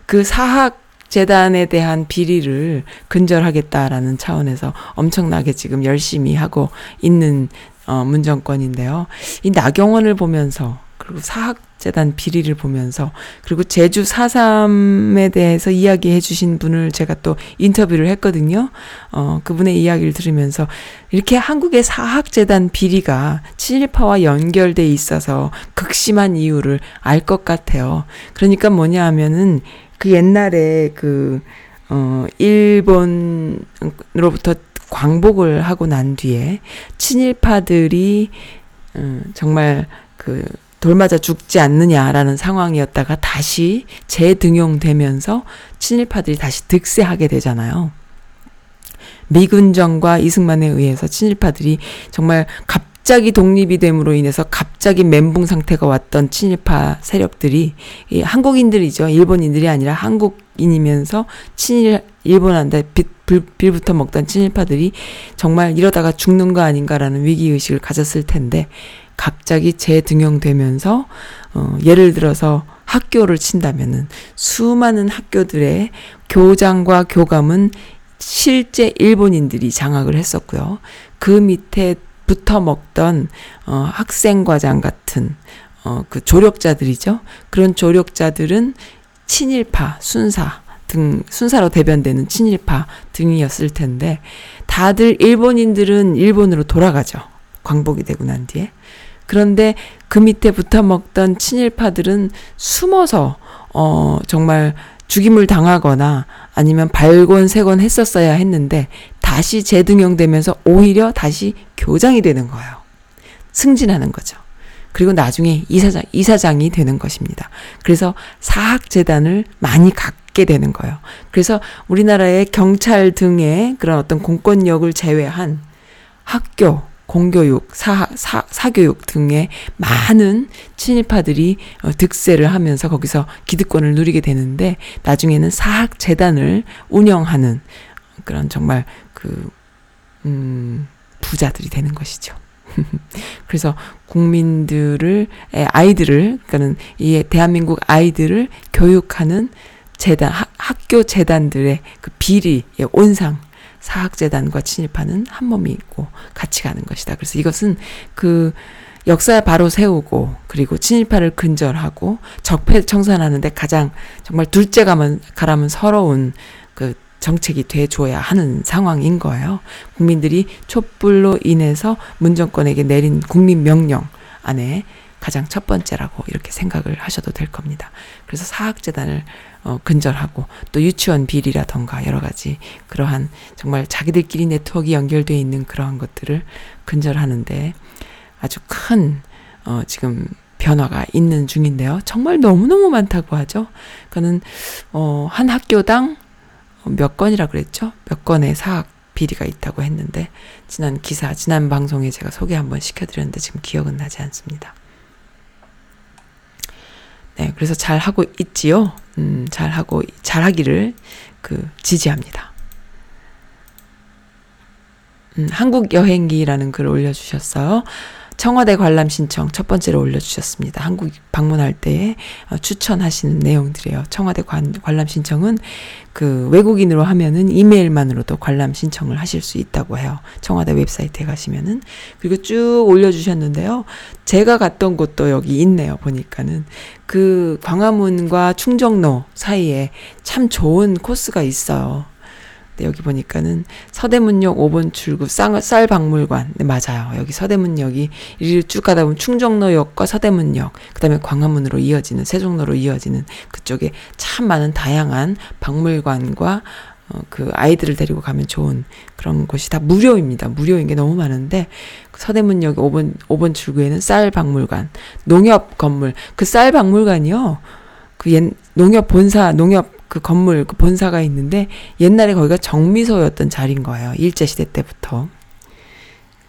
그 사학 재단에 대한 비리를 근절하겠다라는 차원에서 엄청나게 지금 열심히 하고 있는 어, 문정권인데요. 이 나경원을 보면서 그리고 사학재단 비리를 보면서 그리고 제주 4.3에 대해서 이야기해 주신 분을 제가 또 인터뷰를 했거든요. 어, 그분의 이야기를 들으면서 이렇게 한국의 사학재단 비리가 친일파와 연결돼 있어서 극심한 이유를 알 것 같아요. 그러니까 뭐냐 하면은 그 옛날에 그, 어, 일본으로부터 광복을 하고 난 뒤에 친일파들이, 음, 정말 그, 돌맞아 죽지 않느냐라는 상황이었다가 다시 재등용되면서 친일파들이 다시 득세하게 되잖아요. 미군정과 이승만에 의해서 친일파들이 정말 갑 자기 독립이 됨으로 인해서 갑자기 멘붕 상태가 왔던 친일파 세력들이 이 한국인들이죠. 일본인들이 아니라 한국인이면서 친일 일본한테 빛, 불, 빌부터 먹던 친일파들이 정말 이러다가 죽는 거 아닌가라는 위기 의식을 가졌을 텐데 갑자기 재등용되면서 어, 예를 들어서 학교를 친다면은 수많은 학교들의 교장과 교감은 실제 일본인들이 장악을 했었고요. 그 밑에 붙어 먹던 어, 학생과장 같은 어, 그 조력자들이죠. 그런 조력자들은 친일파, 순사 등 순사로 대변되는 친일파 등이었을 텐데 다들 일본인들은 일본으로 돌아가죠. 광복이 되고 난 뒤에. 그런데 그 밑에 붙어 먹던 친일파들은 숨어서 어 정말 죽임을 당하거나 아니면 발곤세곤 했었어야 했는데 다시 재등용되면서 오히려 다시 교장이 되는 거예요. 승진하는 거죠. 그리고 나중에 이사장, 이사장이 되는 것입니다. 그래서 사학재단을 많이 갖게 되는 거예요. 그래서 우리나라의 경찰 등의 그런 어떤 공권력을 제외한 학교, 공교육, 사, 사, 사교육 등의 많은 친일파들이 어, 득세를 하면서 거기서 기득권을 누리게 되는데 나중에는 사학재단을 운영하는 그런 정말 그, 음, 부자들이 되는 것이죠. [LAUGHS] 그래서 국민들을, 에, 아이들을, 그러니까는 이 대한민국 아이들을 교육하는 재단, 학, 학교 재단들의 그 비리, 의 온상, 사학재단과 친일파는 한 몸이 있고 같이 가는 것이다. 그래서 이것은 그 역사 바로 세우고 그리고 친일파를 근절하고 적폐 청산하는데 가장 정말 둘째 가면 가라면 서러운 그 정책이 돼줘야 하는 상황인 거예요. 국민들이 촛불로 인해서 문정권에게 내린 국민 명령 안에 가장 첫 번째라고 이렇게 생각을 하셔도 될 겁니다. 그래서 사학재단을 어, 근절하고 또 유치원 비리라던가 여러 가지 그러한 정말 자기들끼리 네트워크 연결돼 있는 그러한 것들을 근절하는데 아주 큰 어, 지금 변화가 있는 중인데요. 정말 너무너무 많다고 하죠. 그거는 어, 한 학교당 몇 건이라 그랬죠? 몇 건의 사학 비리가 있다고 했는데 지난 기사, 지난 방송에 제가 소개 한번 시켜드렸는데 지금 기억은 나지 않습니다. 네, 그래서 잘 하고 있지요. 음, 잘 하고 잘 하기를 그 지지합니다. 음, 한국 여행기라는 글을 올려주셨어요. 청와대 관람 신청 첫 번째로 올려주셨습니다. 한국 방문할 때 어, 추천하시는 내용들이에요. 청와대 관, 관람 신청은 그 외국인으로 하면은 이메일만으로도 관람 신청을 하실 수 있다고 해요. 청와대 웹사이트에 가시면은 그리고 쭉 올려주셨는데요. 제가 갔던 곳도 여기 있네요. 보니까는 그 광화문과 충정로 사이에 참 좋은 코스가 있어요. 네, 여기 보니까는 서대문역 5번 출구 쌀, 쌀박물관. 네, 맞아요. 여기 서대문역이 이리로 쭉 가다 보면 충정로역과 서대문역, 그 다음에 광화문으로 이어지는, 세종로로 이어지는 그쪽에 참 많은 다양한 박물관과 어, 그 아이들을 데리고 가면 좋은 그런 곳이 다 무료입니다. 무료인 게 너무 많은데 그 서대문역 5번 5번 출구에는 쌀 박물관, 농협 건물. 그 쌀 박물관이요. 그그 옛, 농협 본사, 농협 그 건물, 그 본사가 있는데 옛날에 거기가 정미소였던 자리인 거예요. 일제 시대 때부터.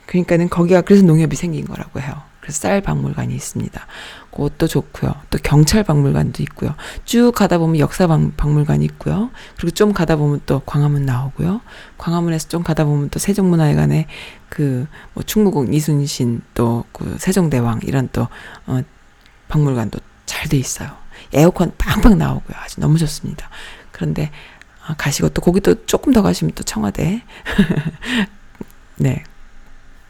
그러니까는 거기가 그래서 농협이 생긴 거라고 해요. 그래서 쌀 박물관이 있습니다. 그것도 좋고요. 또 경찰 박물관도 있고요. 쭉 가다 보면 역사 박, 박물관이 있고요. 그리고 좀 가다 보면 또 광화문 나오고요. 광화문에서 좀 가다 보면 또 세종문화회관에 그 뭐 충무공 이순신 또 그 세종대왕 이런 또 어, 박물관도 잘 돼 있어요. 에어컨 빵빵 나오고요. 아주 너무 좋습니다. 그런데 아, 가시고 또 거기 또 조금 더 가시면 또 청와대 [LAUGHS] 네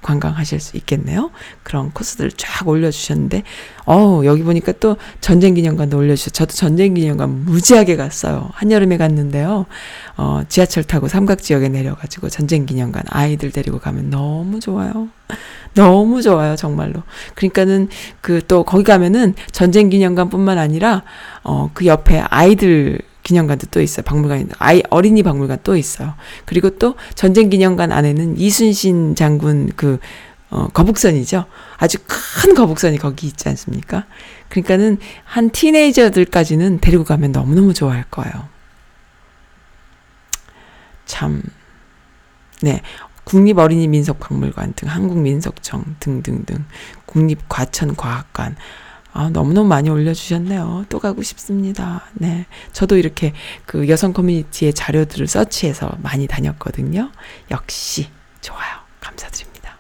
관광하실 수 있겠네요. 그런 코스들을 쫙 올려주셨는데, 어 여기 보니까 또 전쟁기념관도 올려주셔. 저도 전쟁기념관 무지하게 갔어요. 한여름에 갔는데요. 어, 지하철 타고 삼각지역에 내려가지고 전쟁기념관 아이들 데리고 가면 너무 좋아요. 너무 좋아요, 정말로. 그러니까는 그 또 거기 가면은 전쟁기념관뿐만 아니라, 어, 그 옆에 아이들 기념관도 또 있어요. 박물관이 아이 어린이 박물관 또 있어요. 그리고 또 전쟁 기념관 안에는 이순신 장군 그 어, 거북선이죠. 아주 큰 거북선이 거기 있지 않습니까? 그러니까는 한 티네이저들까지는 데리고 가면 너무너무 좋아할 거예요. 참, 네. 국립어린이민속박물관 등 한국민속청 등등등 국립과천과학관 아, 너무너무 많이 올려주셨네요. 또 가고 싶습니다. 네. 저도 이렇게 그 여성 커뮤니티의 자료들을 서치해서 많이 다녔거든요. 역시 좋아요. 감사드립니다.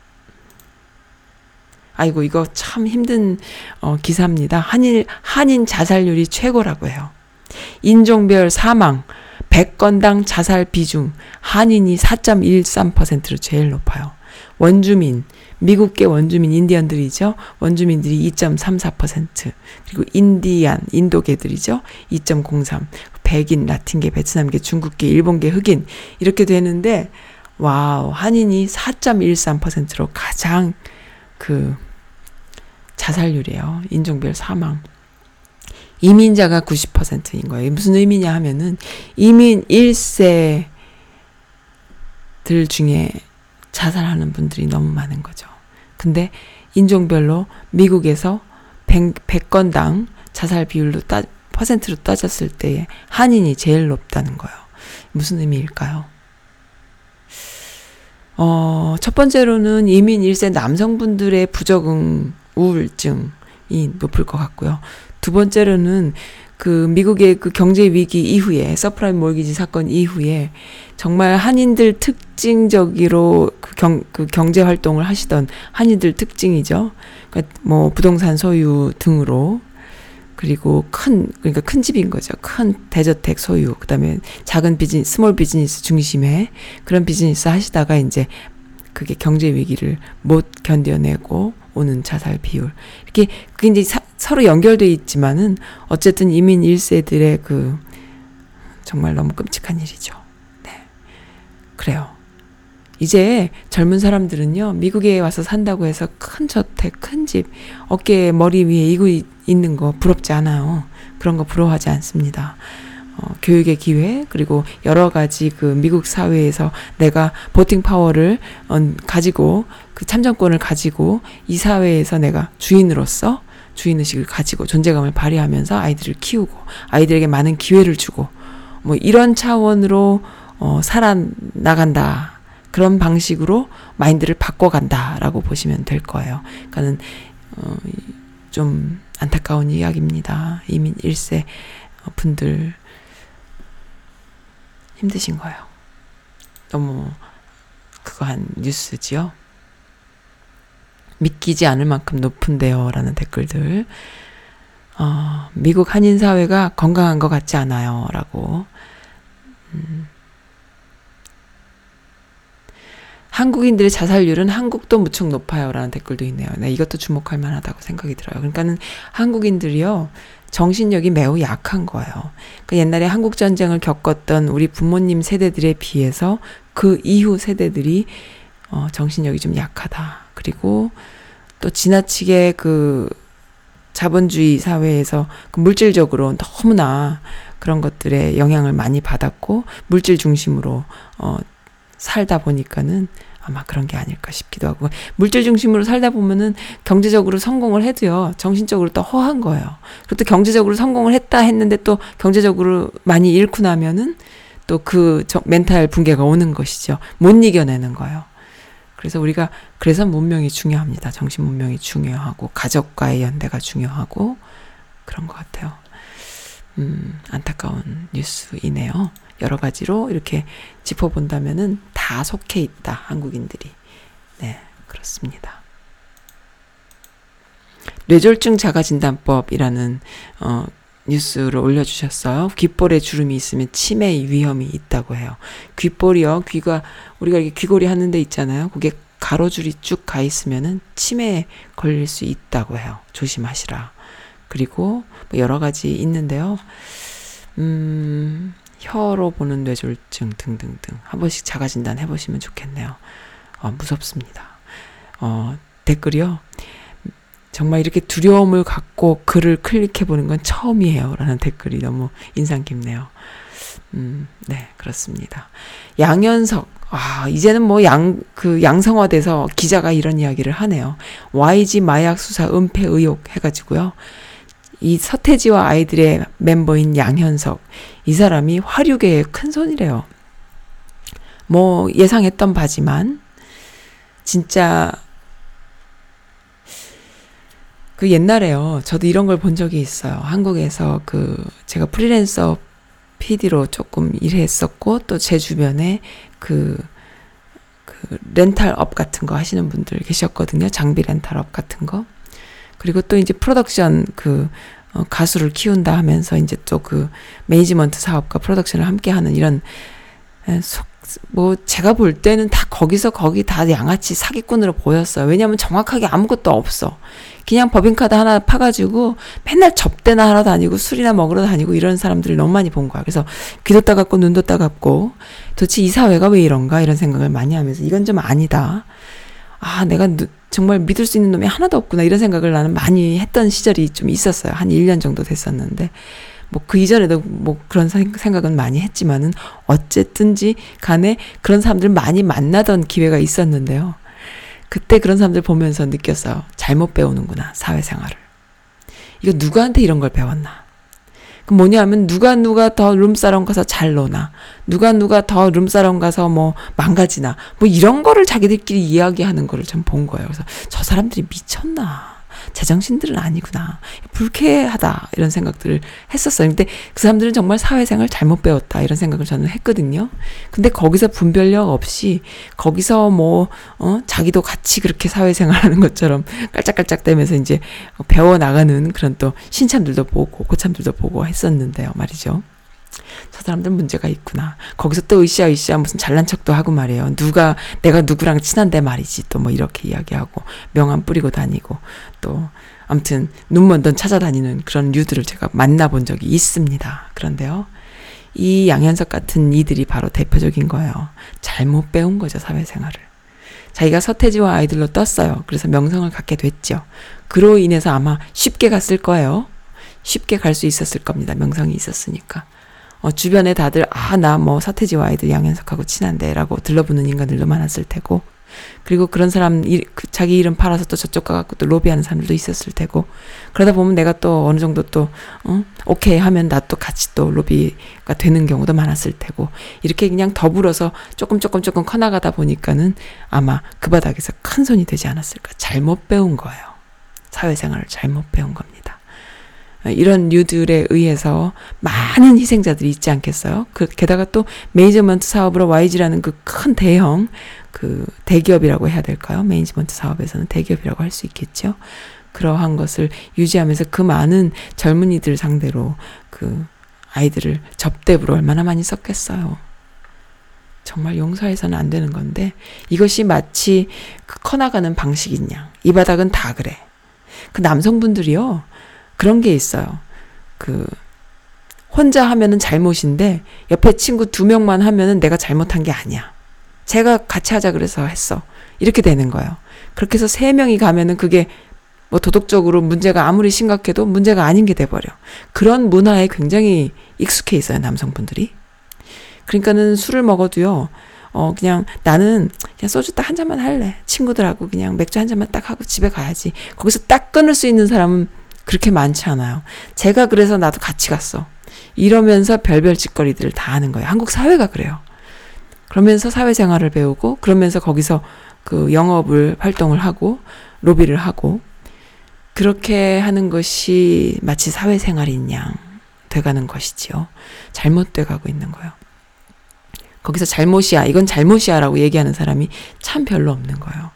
아이고, 이거 참 힘든 어, 기사입니다. 한일, 한인 자살률이 최고라고 해요. 인종별 사망, 100건당 자살 비중, 한인이 4.13%로 제일 높아요. 원주민, 미국계 원주민 인디언들이죠. 원주민들이 2.34%. 그리고 인디안, 인도계들이죠. 2.03. 백인, 라틴계, 베트남계, 중국계, 일본계, 흑인. 이렇게 되는데, wow, 한인이 4.13%로 가장 그 자살률이에요. 인종별 사망. 이민자가 90%인 거예요. 무슨 의미냐 하면은 이민 1세들 중에 자살하는 분들이 너무 많은 거죠. 근데 인종별로 미국에서 100, 건당 자살 비율로 따, 퍼센트로 따졌을 때 한인이 제일 높다는 거예요. 무슨 의미일까요? 어, 첫 번째로는 이민 1세 남성분들의 부적응 우울증이 높을 것 같고요. 두 번째로는 그 미국의 그 경제 위기 이후에 서브프라임 모기지 사건 이후에 정말 한인들 특징적으로 그 경, 그 경제 활동을 하시던 한인들 특징이죠. 그러니까 뭐 부동산 소유 등으로 그리고 큰 그러니까 큰 집인 거죠. 큰 대저택 소유. 그다음에 작은 비즈니스, small business 중심의 그런 비즈니스 하시다가 이제 그게 경제 위기를 못 견뎌내고 오는 자살 비율. 이렇게 그게 이제 사, 서로 연결돼 있지만은 어쨌든 이민 1세들의 그 정말 너무 끔찍한 일이죠. 네. 그래요. 이제 젊은 사람들은요, 미국에 와서 산다고 해서 큰 저택, 큰 집, 어깨에 머리 위에 이고 있- 있는 거 부럽지 않아요. 그런 거 부러워하지 않습니다. 어, 교육의 기회, 그리고 여러 가지 그 미국 사회에서 내가 보팅 파워를 어, 가지고, 그 참정권을 가지고, 이 사회에서 내가 주인으로서 주인 의식을 가지고 존재감을 발휘하면서 아이들을 키우고, 아이들에게 많은 기회를 주고, 뭐 이런 차원으로 어, 살아나간다. 그런 방식으로 마인드를 바꿔간다라고 보시면 될 거예요. 그러니까는 어, 이- 좀 안타까운 이야기입니다. 이민 1세 분들 힘드신 거예요. 너무 그거 한 뉴스지요. 믿기지 않을 만큼 높은데요. 라는 댓글들. 어, 미국 한인 사회가 건강한 것 같지 않아요. 라고. 음. 한국인들의 자살률은 한국도 무척 높아요. 라는 댓글도 있네요. 네, 이것도 주목할 만하다고 생각이 들어요. 그러니까는 한국인들이요, 정신력이 매우 약한 거예요. 그 옛날에 한국 전쟁을 겪었던 우리 부모님 세대들에 비해서 그 이후 세대들이 어, 정신력이 좀 약하다. 그리고 또 지나치게 그 자본주의 사회에서 그 물질적으로 너무나 그런 것들에 영향을 많이 받았고 물질 중심으로 어, 살다 보니까는 아마 그런 게 아닐까 싶기도 하고 물질 중심으로 살다 보면은 경제적으로 성공을 해도요 정신적으로 또 허한 거예요. 또 경제적으로 성공을 했다 했는데 또 경제적으로 많이 잃고 나면은 또 그 멘탈 붕괴가 오는 것이죠. 못 이겨내는 거예요. 그래서 우리가 그래서 문명이 중요합니다. 정신 문명이 중요하고 가족과의 연대가 중요하고 그런 것 같아요. 음, 안타까운 뉴스이네요. 여러 가지로 이렇게 짚어본다면은 다 속해 있다, 한국인들이. 네, 그렇습니다. 뇌졸중 자가진단법이라는, 어, 뉴스를 올려주셨어요. 귓볼에 주름이 있으면 치매 위험이 있다고 해요. 귓볼이요, 귀가, 우리가 이렇게 귀걸이 하는 데 있잖아요. 그게 가로줄이 쭉 가 있으면은 치매에 걸릴 수 있다고 해요. 조심하시라. 그리고 뭐 여러 가지 있는데요. 음, 혀로 보는 뇌졸중 등등등 한 번씩 자가 진단 해보시면 좋겠네요. 어, 무섭습니다. 어, 댓글이요. 정말 이렇게 두려움을 갖고 글을 클릭해 보는 건 처음이에요. 라는 댓글이 너무 인상 깊네요. 음, 네, 그렇습니다. 양현석, 아, 이제는 뭐 양, 그 양성화돼서 기자가 이런 이야기를 하네요. YG 마약 수사 은폐 의혹 해가지고요. 이 서태지와 아이들의 멤버인 양현석, 이 사람이 화류계의 큰 손이래요. 뭐 예상했던 바지만, 진짜 그 옛날에요. 저도 이런 걸 본 적이 있어요. 한국에서 그 제가 프리랜서 PD로 조금 일했었고 또 제 주변에 그, 그 렌탈업 같은 거 하시는 분들 계셨거든요. 장비 렌탈업 같은 거. 그리고 또 이제 프로덕션 그 어, 가수를 키운다 하면서 이제 또 그 매니지먼트 사업과 프로덕션을 함께 하는 이런 에, 속, 뭐 제가 볼 때는 다 거기서 거기 다 양아치 사기꾼으로 보였어요. 왜냐하면 정확하게 아무것도 없어. 그냥 법인카드 하나 파가지고 맨날 접대나 하러 다니고 술이나 먹으러 다니고 이런 사람들을 너무 많이 본 거야. 그래서 귀도 따갑고 눈도 따갑고 도대체 이 사회가 왜 이런가 이런 생각을 많이 하면서 이건 좀 아니다. 아, 내가 누, 정말 믿을 수 있는 놈이 하나도 없구나 이런 생각을 나는 많이 했던 시절이 좀 있었어요. 한 1년 정도 됐었는데. 뭐 그 이전에도 뭐 그런 생각은 많이 했지만은 어쨌든지 간에 그런 사람들 많이 만나던 기회가 있었는데요. 그때 그런 사람들 보면서 느꼈어요. 잘못 배우는구나, 사회생활을. 이거 누구한테 이런 걸 배웠나? 그 뭐냐 하면 누가 누가 더 룸사롱 가서 잘 노나, 누가 누가 더 룸사롱 가서 뭐 망가지나, 뭐 이런 거를 자기들끼리 이야기하는 거를 좀본 거예요. 그래서 저 사람들이 미쳤나? 제정신들은 아니구나. 불쾌하다. 이런 생각들을 했었어요. 근데 그 사람들은 정말 사회생활 잘못 배웠다. 이런 생각을 저는 했거든요. 근데 거기서 분별력 없이 거기서 뭐, 어, 자기도 같이 그렇게 사회생활 하는 것처럼 깔짝깔짝 대면서 이제 배워나가는 그런 또 신참들도 보고 고참들도 보고 했었는데요. 말이죠. 저 사람들 문제가 있구나. 거기서 또 으쌰 으쌰 무슨 잘난 척도 하고 말이에요. 누가 내가 누구랑 친한데 말이지 또 뭐 이렇게 이야기하고 명함 뿌리고 다니고 또 아무튼 눈먼 돈 찾아다니는 그런 류들을 제가 만나본 적이 있습니다. 그런데요. 이 양현석 같은 이들이 바로 대표적인 거예요. 잘못 배운 거죠, 사회생활을. 자기가 서태지와 아이들로 떴어요. 그래서 명성을 갖게 됐죠. 그로 인해서 아마 쉽게 갔을 거예요. 쉽게 갈 수 있었을 겁니다. 명성이 있었으니까. 어, 주변에 다들 아 나뭐 서태지와 아이들 양현석하고 친한데라고 들러붙는 인간들도 많았을 테고 그리고 그런 사람 일, 그 자기 이름 팔아서 또 저쪽 가갖고 또 로비하는 사람들도 있었을 테고 그러다 보면 내가 또 어느 정도 또 어? 오케이 하면 나 또 같이 또 로비가 되는 경우도 많았을 테고 이렇게 그냥 더불어서 조금 조금 조금 커나가다 보니까는 아마 그 바닥에서 큰 손이 되지 않았을까 잘못 배운 거예요 사회생활을 잘못 배운 겁니다. 이런 류들에 의해서 많은 희생자들이 있지 않겠어요? 그, 게다가 또 매니지먼트 사업으로 YG라는 그 큰 대형 그 대기업이라고 해야 될까요? 매니지먼트 사업에서는 대기업이라고 할 수 있겠죠. 그러한 것을 유지하면서 그 많은 젊은이들 상대로 그 아이들을 접대부로 얼마나 많이 썼겠어요. 정말 용서해서는 안 되는 건데 이것이 마치 그 커나가는 방식인 양. 이 바닥은 다 그래. 그 남성분들이요. 그런 게 있어요. 그 혼자 하면은 잘못인데 옆에 친구 두 명만 하면은 내가 잘못한 게 아니야. 제가 같이 하자 그래서 했어. 이렇게 되는 거예요. 그렇게 해서 세 명이 가면은 그게 뭐 도덕적으로 문제가 아무리 심각해도 문제가 아닌 게 돼버려. 그런 문화에 굉장히 익숙해 있어요, 남성분들이. 그러니까는 술을 먹어도요, 어, 그냥 나는 그냥 소주 딱 한 잔만 할래. 친구들하고 그냥 맥주 한 잔만 딱 하고 집에 가야지. 거기서 딱 끊을 수 있는 사람은 그렇게 많지 않아요. 제가 그래서 나도 같이 갔어. 이러면서 별별 짓거리들을 다 하는 거예요. 한국 사회가 그래요. 그러면서 사회생활을 배우고 그러면서 거기서 그 영업을 활동을 하고 로비를 하고 그렇게 하는 것이 마치 사회생활인 양 돼가는 것이지요. 잘못돼 가고 있는 거예요. 거기서 잘못이야, 이건 잘못이야 라고 얘기하는 사람이 참 별로 없는 거예요.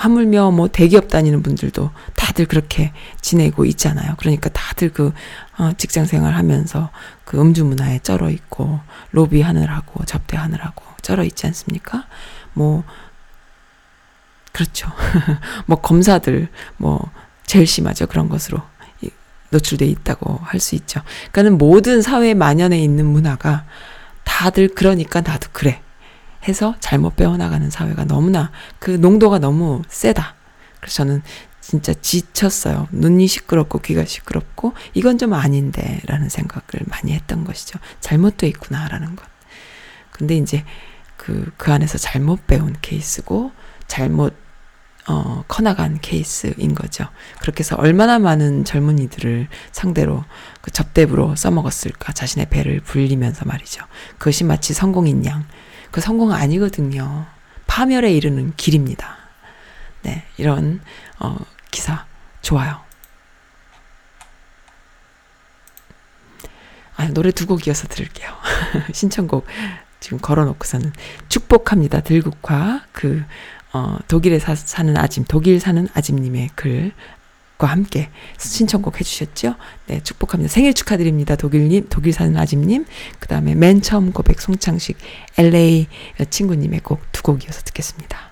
하물며 뭐 대기업 다니는 분들도 다들 그렇게 지내고 있잖아요. 그러니까 다들 그 어, 직장 생활 하면서 그 음주 문화에 쩔어 있고 로비 하느라고 접대 하느라고 쩔어 있지 않습니까? 뭐 그렇죠. [LAUGHS] 뭐 검사들 뭐 제일 심하죠. 그런 것으로 이- 노출돼 있다고 할 수 있죠. 그러니까는 모든 사회에 만연해 있는 문화가 다들 그러니까 나도 그래 해서 잘못 배워나가는 사회가 너무나 그 농도가 너무 세다. 그래서 저는 진짜 지쳤어요. 눈이 시끄럽고 귀가 시끄럽고 이건 좀 아닌데라는 생각을 많이 했던 것이죠. 잘못돼 있구나라는 것. 근데 이제 그, 그 안에서 잘못 배운 케이스고 잘못 어, 커나간 케이스인 거죠. 그렇게 해서 얼마나 많은 젊은이들을 상대로 그 접대부로 써먹었을까. 자신의 배를 불리면서 말이죠. 그것이 마치 성공인 양. 그 성공 아니거든요. 파멸에 이르는 길입니다. 네, 이런, 어, 기사 좋아요. 아, 노래 두 곡 이어서 들을게요. [LAUGHS] 신청곡 지금 걸어놓고서는 축복합니다. 들국화 그 어, 독일에 사, 사는 아짐, 독일 사는 아짐님의 글 과 함께 신청곡 해주셨죠? 네, 축복합니다. 생일 축하드립니다. 독일님, 독일 사는 아짐님. 그 다음에 맨 처음 고백 송창식, LA 친구님의 곡 두 곡 이어서 듣겠습니다.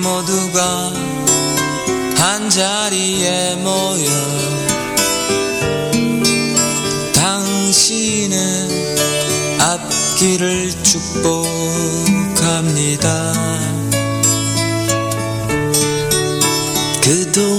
모두가 한 자리에 모여 당신의 앞길을 축복합니다. 그동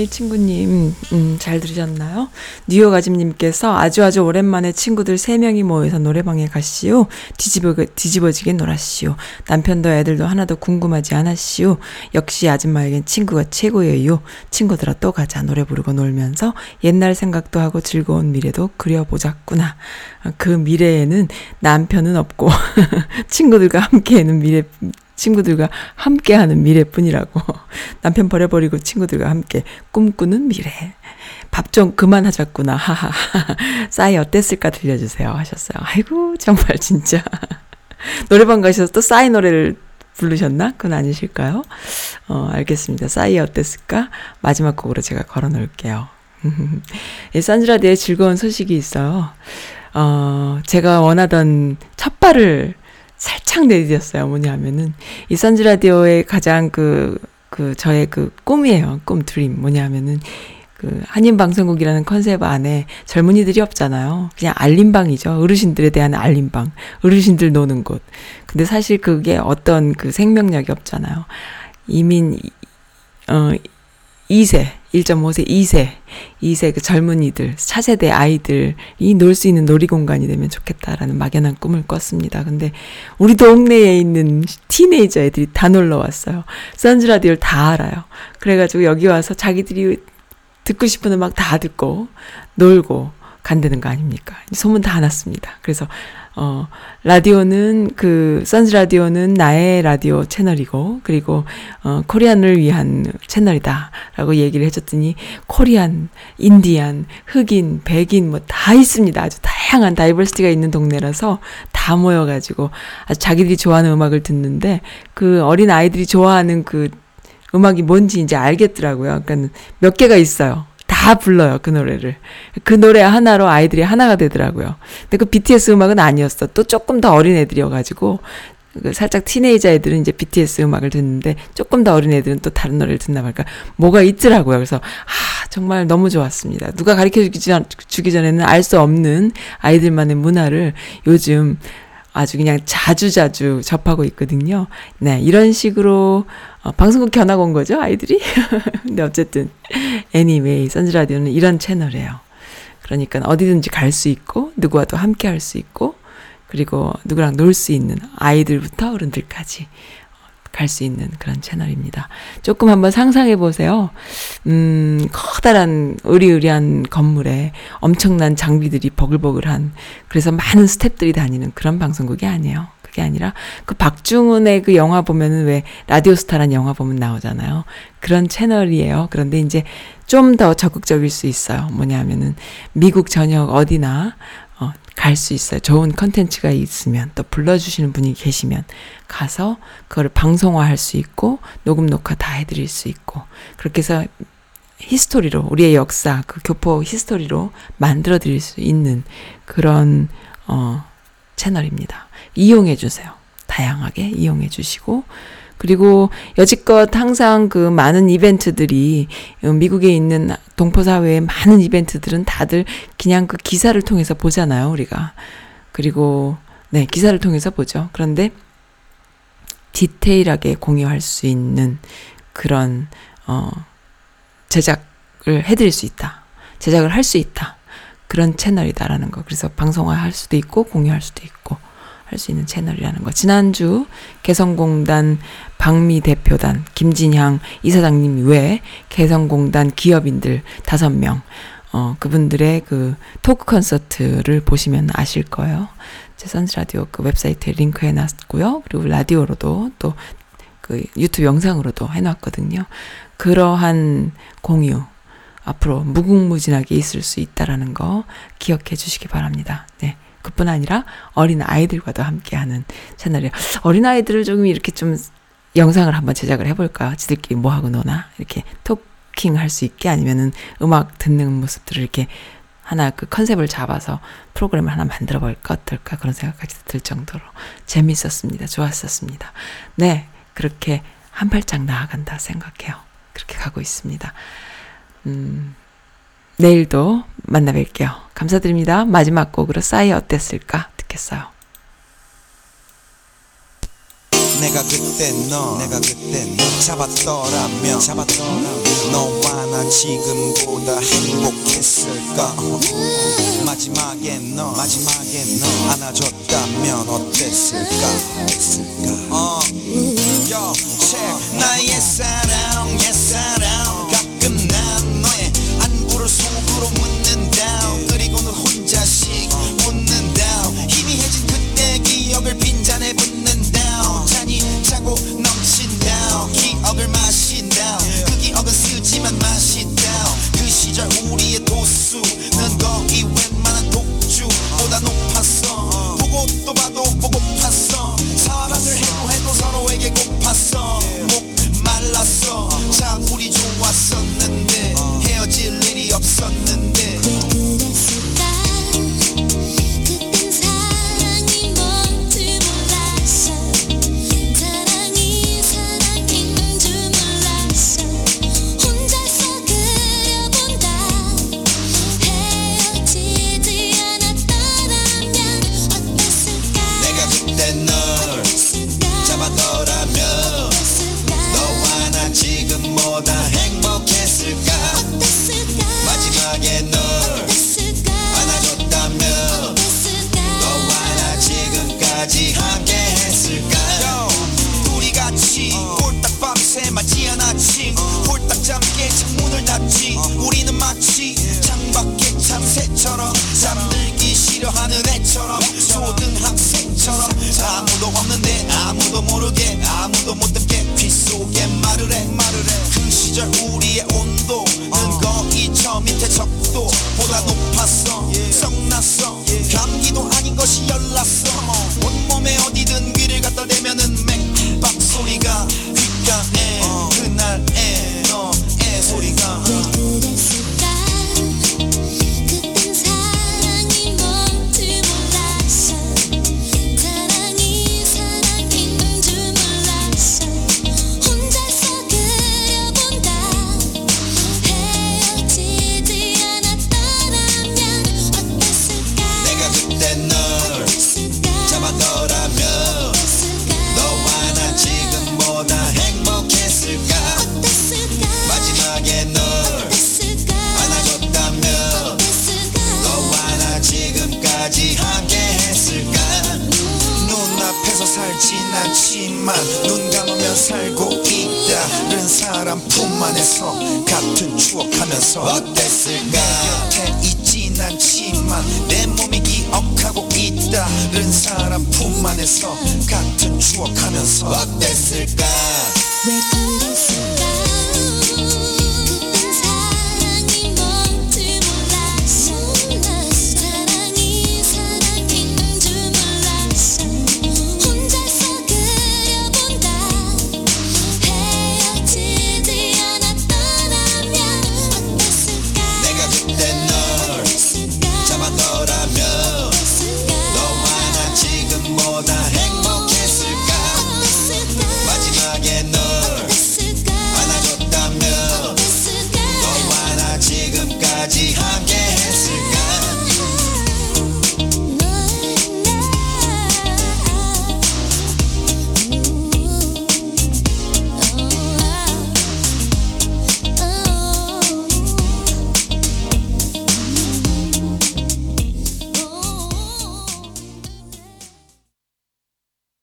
LA 친구님, 음, 잘 들으셨나요? 뉴욕 아짐님께서 아주 아주 오랜만에 친구들 3명이 모여서 노래방에 가시오. 뒤집어, 뒤집어지게 놀았시오. 남편도 애들도 하나도 궁금하지 않았시오. 역시 아줌마에겐 친구가 최고예요. 친구들아 또 가자. 노래 부르고 놀면서 옛날 생각도 하고 즐거운 미래도 그려보자꾸나. 그 미래에는 남편은 없고 [LAUGHS] 친구들과 함께하는 미래 친구들과 함께하는 미래뿐이라고 남편 버려버리고 친구들과 함께 꿈꾸는 미래 밥 좀 그만하자꾸나. 하하. [LAUGHS] 싸이 어땠을까 들려주세요. 하셨어요. 아이고 정말 진짜. [LAUGHS] 노래방 가셔서 또 싸이 노래를 부르셨나? 그건 아니실까요? 어 알겠습니다. 싸이 어땠을까? 마지막 곡으로 제가 걸어 놓을게요. [LAUGHS] 이 산즈라디오에 즐거운 소식이 있어요. 어 제가 원하던 첫 발을 살짝 내디뎠어요. 뭐냐면은. 이 선즈 라디오의 가장 그, 그 저의 그 꿈이에요. 꿈 드림. 뭐냐면은 그 한인 방송국이라는 컨셉 안에 젊은이들이 없잖아요. 그냥 알림방이죠. 어르신들에 대한 알림방. 어르신들 노는 곳. 근데 사실 그게 어떤 그 생명력이 없잖아요. 이민 어 2세, 1.5세, 2세, 2세 그 젊은이들, 차세대 아이들이 놀 수 있는 놀이공간이 되면 좋겠다라는 막연한 꿈을 꿨습니다. 근데 우리 동네에 있는 티네이저 애들이 다 놀러 왔어요. 선즈 라디오를 다 알아요. 그래가지고 여기 와서 자기들이 듣고 싶은 음악 다 듣고 놀고 간다는 거 아닙니까? 소문 다 났습니다. 그래서 어 라디오는 그 선즈 라디오는 나의 라디오 채널이고 그리고 어 코리안을 위한 채널이다라고 얘기를 해줬더니 코리안, 인디안, 흑인, 백인 뭐 다 있습니다. 아주 다양한 다이버시티가 있는 동네라서 다 모여가지고 아주 자기들이 좋아하는 음악을 듣는데 그 어린 아이들이 좋아하는 그 음악이 뭔지 이제 알겠더라고요. 그러니까 몇 개가 있어요. 다 불러요, 그 노래를. 그 노래 하나로 아이들이 하나가 되더라고요. 근데 그 BTS 음악은 아니었어. 또 조금 더 어린 애들이어가지고, 그 살짝 티네이저 애들은 이제 BTS 음악을 듣는데, 조금 더 어린 애들은 또 다른 노래를 듣나 말까. 뭐가 있더라고요. 그래서, 아, 정말 너무 좋았습니다. 누가 가르쳐 주기, 전에는 알 수 없는 아이들만의 문화를 요즘 아주 그냥 자주자주 접하고 있거든요. 네, 이런 식으로 어, 방송국 견학 온 거죠, 아이들이? [LAUGHS] 근데 어쨌든 애니메이 선즈라디오는 이런 채널이에요. 그러니까 어디든지 갈 수 있고 누구와도 함께 할 수 있고 그리고 누구랑 놀 수 있는 아이들부터 어른들까지 갈 수 있는 그런 채널입니다. 조금 한번 상상해 보세요. 음, 커다란 의리의리한 건물에 엄청난 장비들이 버글버글한 그래서 많은 스탭들이 다니는 그런 방송국이 아니에요. 그게 아니라 그 박중훈의 그 영화 보면은 왜 라디오스타란 영화 보면 나오잖아요. 그런 채널이에요. 그런데 이제 좀 더 적극적일 수 있어요. 뭐냐면은 미국 전역 어디나 어, 갈 수 있어요. 좋은 컨텐츠가 있으면 또 불러주시는 분이 계시면 가서 그거를 방송화할 수 있고 녹음 녹화 다 해드릴 수 있고 그렇게 해서 history로 우리의 역사 그 교포 history로 만들어 드릴 수 있는 그런 어 채널입니다. 이용해 주세요. 다양하게 이용해 주시고 그리고 여지껏 항상 그 많은 이벤트들이 어, 미국에 있는 동포 사회의 많은 이벤트들은 다들 그냥 그 기사를 통해서 보잖아요, 우리가. 그리고 네, 기사를 통해서 보죠. 그런데 디테일하게 공유할 수 있는 그런 어 제작을 해 드릴 수 있다. 제작을 할 수 있다. 그런 채널이다라는 거. 그래서 방송화 할 수도 있고 공유할 수도 있고 할 수 있는 채널이라는 거. 지난주 개성공단 방미 대표단 김진향 이사장님 외에 개성공단 기업인들 다섯 명 어, 그분들의 그 토크 콘서트를 보시면 아실 거예요. 제 선스 라디오 그 웹사이트에 링크 해 놨고요. 그리고 라디오로도 또 그 유튜브 영상으로도 해놨거든요. 그러한 공유 앞으로 무궁무진하게 있을 수 있다라는 거 기억해 주시기 바랍니다. 네. 그뿐 아니라 어린 아이들과도 함께하는 채널이에요. 어린 아이들을 조금 이렇게 좀 영상을 한번 제작을 해볼까? 지들끼리 뭐 하고 노나 이렇게 talking 할 수 있게 아니면은 음악 듣는 모습들을 이렇게 하나 그 컨셉을 잡아서 프로그램을 하나 만들어 볼까 어떨까 그런 생각까지 들 정도로 재밌었습니다. 좋았었습니다. 네, 그렇게 한 발짝 나아간다 생각해요. 그렇게 가고 있습니다. 음, 내일도 만나뵐게요. 감사드립니다. 마지막 곡으로 싸이 어땠을까 듣겠어요. 내가 그때 너 내가 그때 너 잡았더라면 잡았더라면 너와 나 지금보다 행복했을까 마지막에 너 마지막에 너 안아줬다면 어땠을까 어, yo, 나의 사랑 tomando